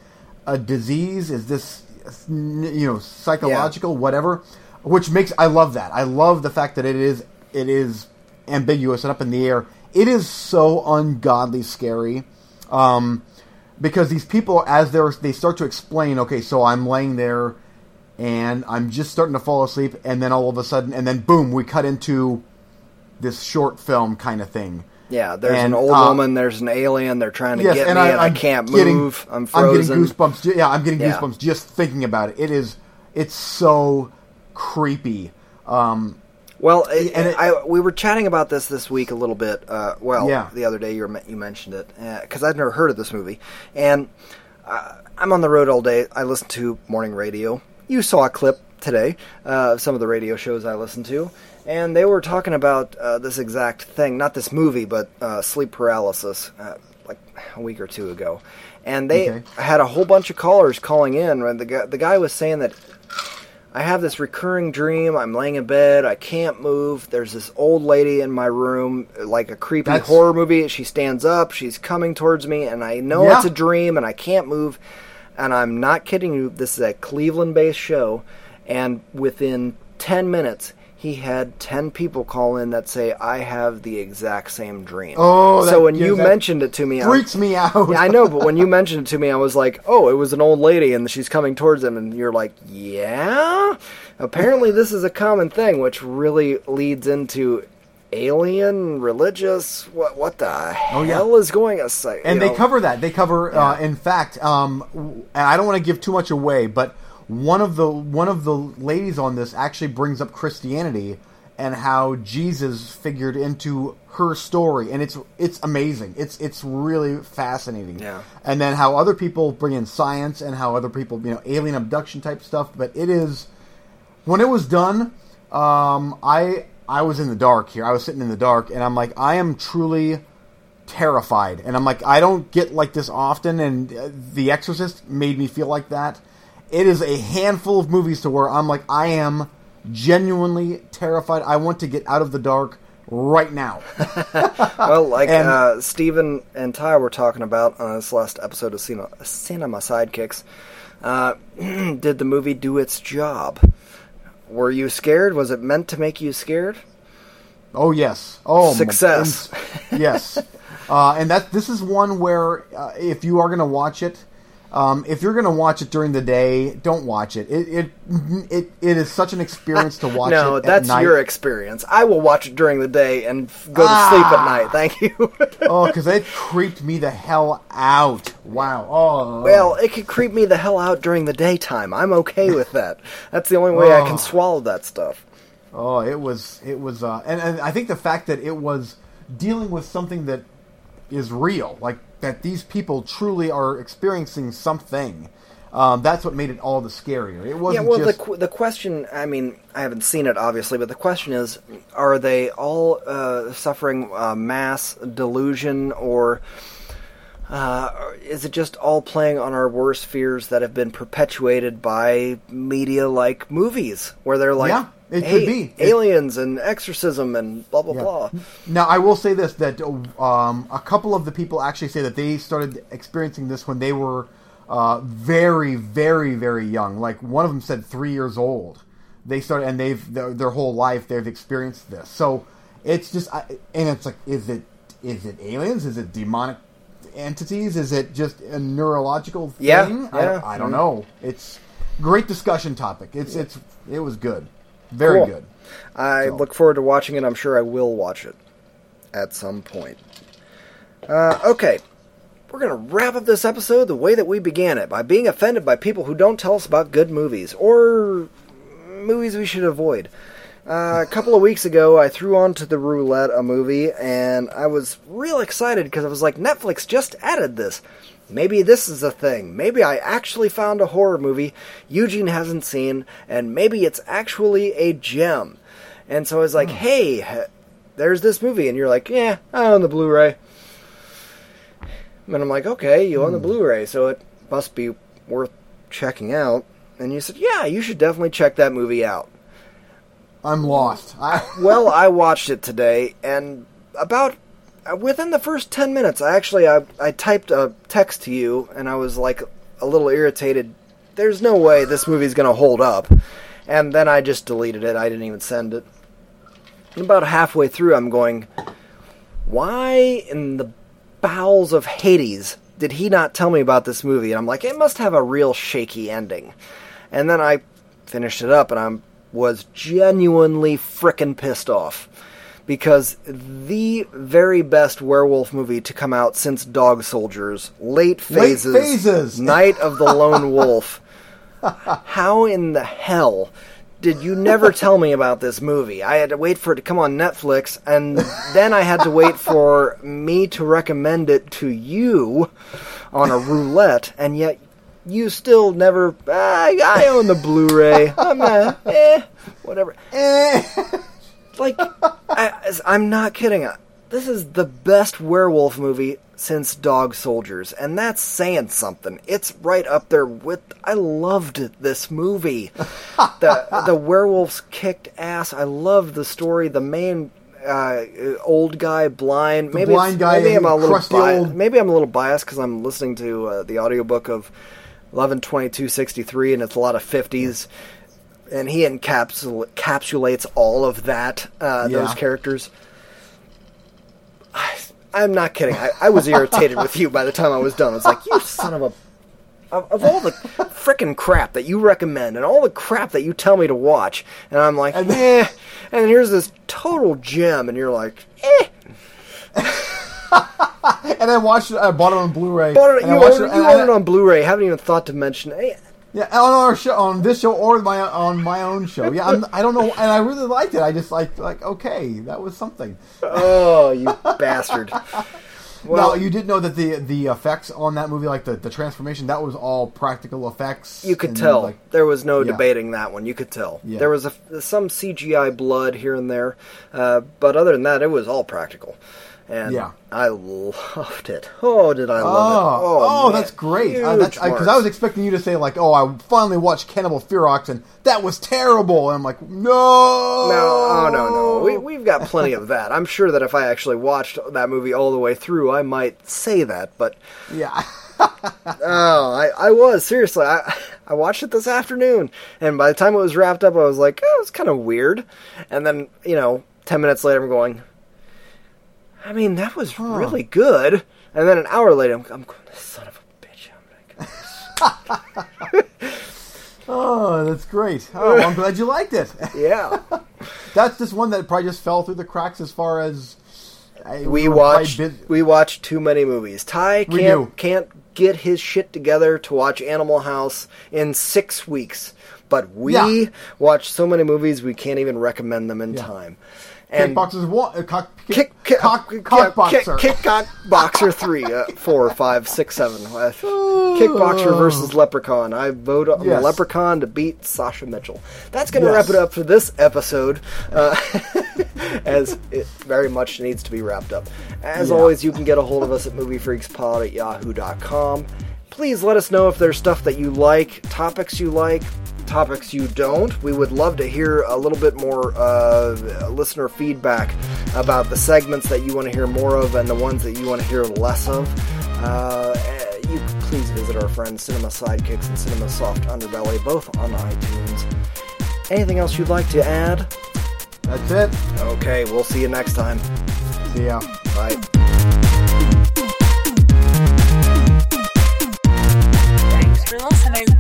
a disease? Is this you know psychological whatever? Which makes i love that. I love the fact that it is it is ambiguous and up in the air. It is so ungodly scary um, because these people as they're they start to explain okay so i'm laying there and i'm just starting to fall asleep and then all of a sudden and then boom we cut into this short film kind of thing Yeah, there's And, an old uh, woman. There's an alien. They're trying to yes, get and me, I, and I I'm can't getting- move. I'm I'm getting goosebumps. Yeah, I'm getting Yeah. goosebumps just thinking about it. It is. It's so creepy. Um, Well, it, And it- I, we were chatting about this this week a little bit. Uh, well, Yeah. the other day you, were, you mentioned it because I'd never heard of this movie, and uh, I'm on the road all day. I listen to morning radio. You saw a clip today uh, of some of the radio shows I listen to, and they were talking about uh, this exact thing. Not this movie, but uh, sleep paralysis, uh, like a week or two ago. And they Okay. had a whole bunch of callers calling in. And the guy, the guy was saying that I have this recurring dream. I'm laying in bed. I can't move. There's this old lady in my room, like a creepy That's- horror movie. She stands up. She's coming towards me, and I know Yeah. it's a dream, and I can't move. And I'm not kidding you. This is a Cleveland-based show, and within ten minutes, he had ten people call in that say, "I have the exact same dream." Oh, so that- when yeah, you mentioned it to me, I- Freaks me out. yeah, I know, but when you mentioned it to me, I was like, "Oh, it was an old lady, and she's coming towards him." And you're like, "Yeah." Apparently, this is a common thing, which really leads into alien, religious. What what the Oh, yeah. hell is going on? And you they cover that. They cover, uh, in fact, um, I don't want to give too much away, but one of the one of the ladies on this actually brings up Christianity and how Jesus figured into her story, and it's it's amazing. It's it's really fascinating. Yeah. And then how other people bring in science and how other people, you know, alien abduction type stuff. But it is when it was done, um, I I was in the dark here. I was sitting in the dark, and I'm like, I am truly terrified. And I'm like, I don't get like this often, and uh, The Exorcist made me feel like that. It is a handful of movies to where I'm like, I am genuinely terrified. I want to get out of the dark right now. well, like and- uh, Stephen and Ty were talking about on this last episode of Cinema, Cinema Sidekicks. Uh, did the movie do its job? Were you scared? Was it meant to make you scared? Oh yes. Oh my- Success. yes. Uh, and that this is one where uh, if you are going to watch it, um, if you're going to watch it during the day, don't watch it. It it it, it is such an experience to watch. no, it at that's night. your experience. I will watch it during the day and go to sleep at night. Thank you. oh, because it creeped me the hell out. Wow. Oh. well, it could creep me the hell out during the daytime. I'm okay with that. That's the only way I Oh. can swallow that stuff. Oh, it was it was, uh, and, and I think the fact that it was dealing with something that is real, like that these people truly are experiencing something. Um, that's what made it all the scarier. It wasn't Yeah, well, just the qu- the question. I mean, I haven't seen it obviously, but the question is: Are they all uh, suffering uh, mass delusion, or uh, is it just all playing on our worst fears that have been perpetuated by media like movies, where they're like, Yeah, it "Hey, could be. It- aliens and exorcism and blah blah Yeah. blah." Now, I will say this: that um, a couple of the people actually say that they started experiencing this when they were uh, very, very, very young. Like one of them said, three years old. They started, and they've their, their whole life they've experienced this. So it's just, I, and it's like, is it is it aliens? Is it demonic entities? Is it just a neurological thing? Yeah, yeah. I, I don't know. It's great discussion topic. It's it's it was good, very Cool. good. I So- look forward to watching it. I'm sure I will watch it at some point. Uh, okay, we're going to wrap up this episode the way that we began it by being offended by people who don't tell us about good movies or movies we should avoid. Uh, a couple of weeks ago, I threw onto the roulette a movie, and I was real excited because I was like, Netflix just added this. Maybe this is a thing. Maybe I actually found a horror movie Eugene hasn't seen, and maybe it's actually a gem. And so I was like, hey, there's this movie. And you're like, yeah, I own the Blu ray. And I'm like, okay, you own the Blu ray, so it must be worth checking out. And you said, yeah, you should definitely check that movie out. I'm lost. I, Well, I watched it today, and about uh, within the first ten minutes, I actually I, I typed a text to you, and I was like a little irritated. There's no way this movie's gonna hold up, and then I just deleted it. I didn't even send it. And about halfway through, I'm going, why in the bowels of Hades did he not tell me about this movie? And I'm like, it must have a real shaky ending. And then I finished it up, and I was genuinely frickin' pissed off because the very best werewolf movie to come out since Dog Soldiers, Late Phases, Phases. Night of the Lone Wolf. How in the hell did you never tell me about this movie? I had to wait for it to come on Netflix, and then I had to wait for me to recommend it to you on a roulette, and yet you still never. I, I own the Blu-ray. I'm uh, eh, whatever. Eh. Like, I, I'm not kidding. This is the best werewolf movie since Dog Soldiers, and that's saying something. It's right up there with. I loved this movie. the The werewolves kicked ass. I loved the story. The main uh, old guy, blind. maybe blind guy Maybe I'm a little biased. old- Maybe I'm a little biased because I'm listening to uh, the audiobook of 112263, and it's a lot of 50s. And he encapsul- encapsulates all of that, uh, those characters. I, I'm not kidding. I, I was irritated with you by the time I was done. i was like, you son of a. Of, of all the freaking crap that you recommend and all the crap that you tell me to watch, and I'm like, And- eh. And here's this total gem, and you're like, eh. and I watched it. I bought it on Blu-ray. Bought it, you watched own, it, you own it on Blu-ray. I Haven't even thought to mention. it. Yeah, on our show, on this show, or my on my own show. Yeah, I'm, I don't know, and I really liked it. I just like like okay, that was something. oh, you bastard! Well, now you did know that the the effects on that movie, like the, the transformation, that was all practical effects. You could tell Like, there was no Yeah. debating that one. You could tell Yeah. there was a, some CGI blood here and there, uh, but other than that, it was all practical. And Yeah. I loved it. Oh, did I oh, love it? oh, man. that's great. Huge Uh, because I, was expecting you to say like, oh, I finally watched Cannibal Ferox, and that was terrible. And I'm like, no, No, oh no, no. We, we've got plenty of that. I'm sure that if I actually watched that movie all the way through, I might say that. But yeah. oh, I, I was seriously. I I watched it this afternoon, and by the time it was wrapped up, I was like, oh, it's kind of weird. And then you know, ten minutes later, I'm going. I mean, that was really good. And then an hour later, I'm, I'm going, son of a bitch. I'm like, Oh, that's great. Oh, I'm glad you liked it. yeah. That's just one that probably just fell through the cracks as far as I- we were watch probably we watch too many movies. Ty can't can't get his shit together to watch Animal House in six weeks, but we Yeah. watch so many movies we can't even recommend them in Yeah. time. And Kickboxers one, uh, cock, kick kick cock, kick, cock boxer. kick cock boxer three uh, four five six seven uh, kickboxer versus leprechaun i vote on Yes. leprechaun to beat sasha mitchell that's going to Yes. wrap it up for this episode uh, as it very much needs to be wrapped up as Yeah. always you can get a hold of us at moviefreakspod at yahoo.com please let us know if there's stuff that you like topics you like topics you don't. We would love to hear a little bit more uh, listener feedback about the segments that you want to hear more of and the ones that you want to hear less of. Uh, you please visit our friends Cinema Sidekicks and Cinema Soft Underbelly, both on iTunes. Anything else you'd like to add? That's it. Okay, we'll see you next time. See ya. Bye. Thanks for listening.